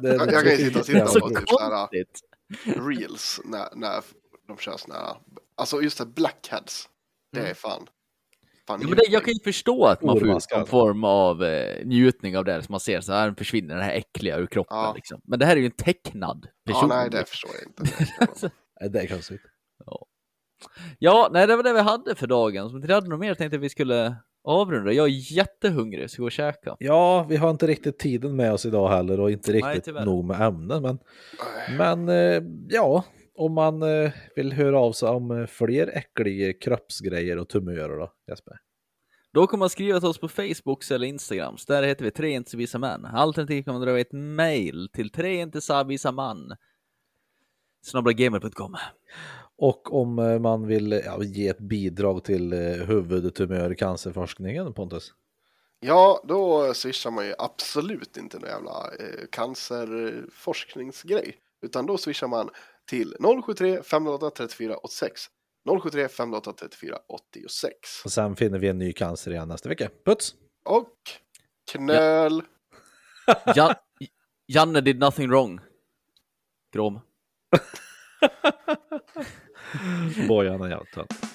Det, Jag- jag kan ju sitta och titta Så på typ så här, konstigt. Reels när, när de kör såna här. Alltså just det, blackheads. Det är fan. fan Ja, men det, jag kan ju förstå att man får ut någon form av eh, njutning av det. Så man ser så här försvinner det här äckliga ur kroppen. Ja. Liksom. Men det här är ju en tecknad Ja, person. nej, det förstår jag inte. Det är konstigt. Ja, nej, det var det vi hade för dagen. Så om inte hade något mer tänkte vi skulle avrunda. Jag är jättehungrig, så gå och käka. Ja, vi har inte riktigt tiden med oss idag heller och inte Nej, riktigt tyvärr. nog med ämnen. Men, men eh, ja, om man eh, vill höra av sig om eh, fler äckliga kroppsgrejer och tumörer då, Jesper? Då kan man skriva till oss på Facebook eller Instagram. Så där heter vi Tre inte så visa män. Alternativt kan man dra ett mail till tre inte så visa man. Snabblagamer.com. Och om eh, man vill eh, ja, ge ett bidrag till eh, huvudtumörcancerforskningen, Pontus? Ja, då swishar man ju absolut inte någon jävla eh, cancerforskningsgrej. Utan då swishar man till 073 508 34 86. 073 508 34 86. Och sen finner vi en ny cancer igen nästa vecka. Puts! Och knöl. Jan- Janne did nothing wrong. Grom. Bojan är jävligt tönt.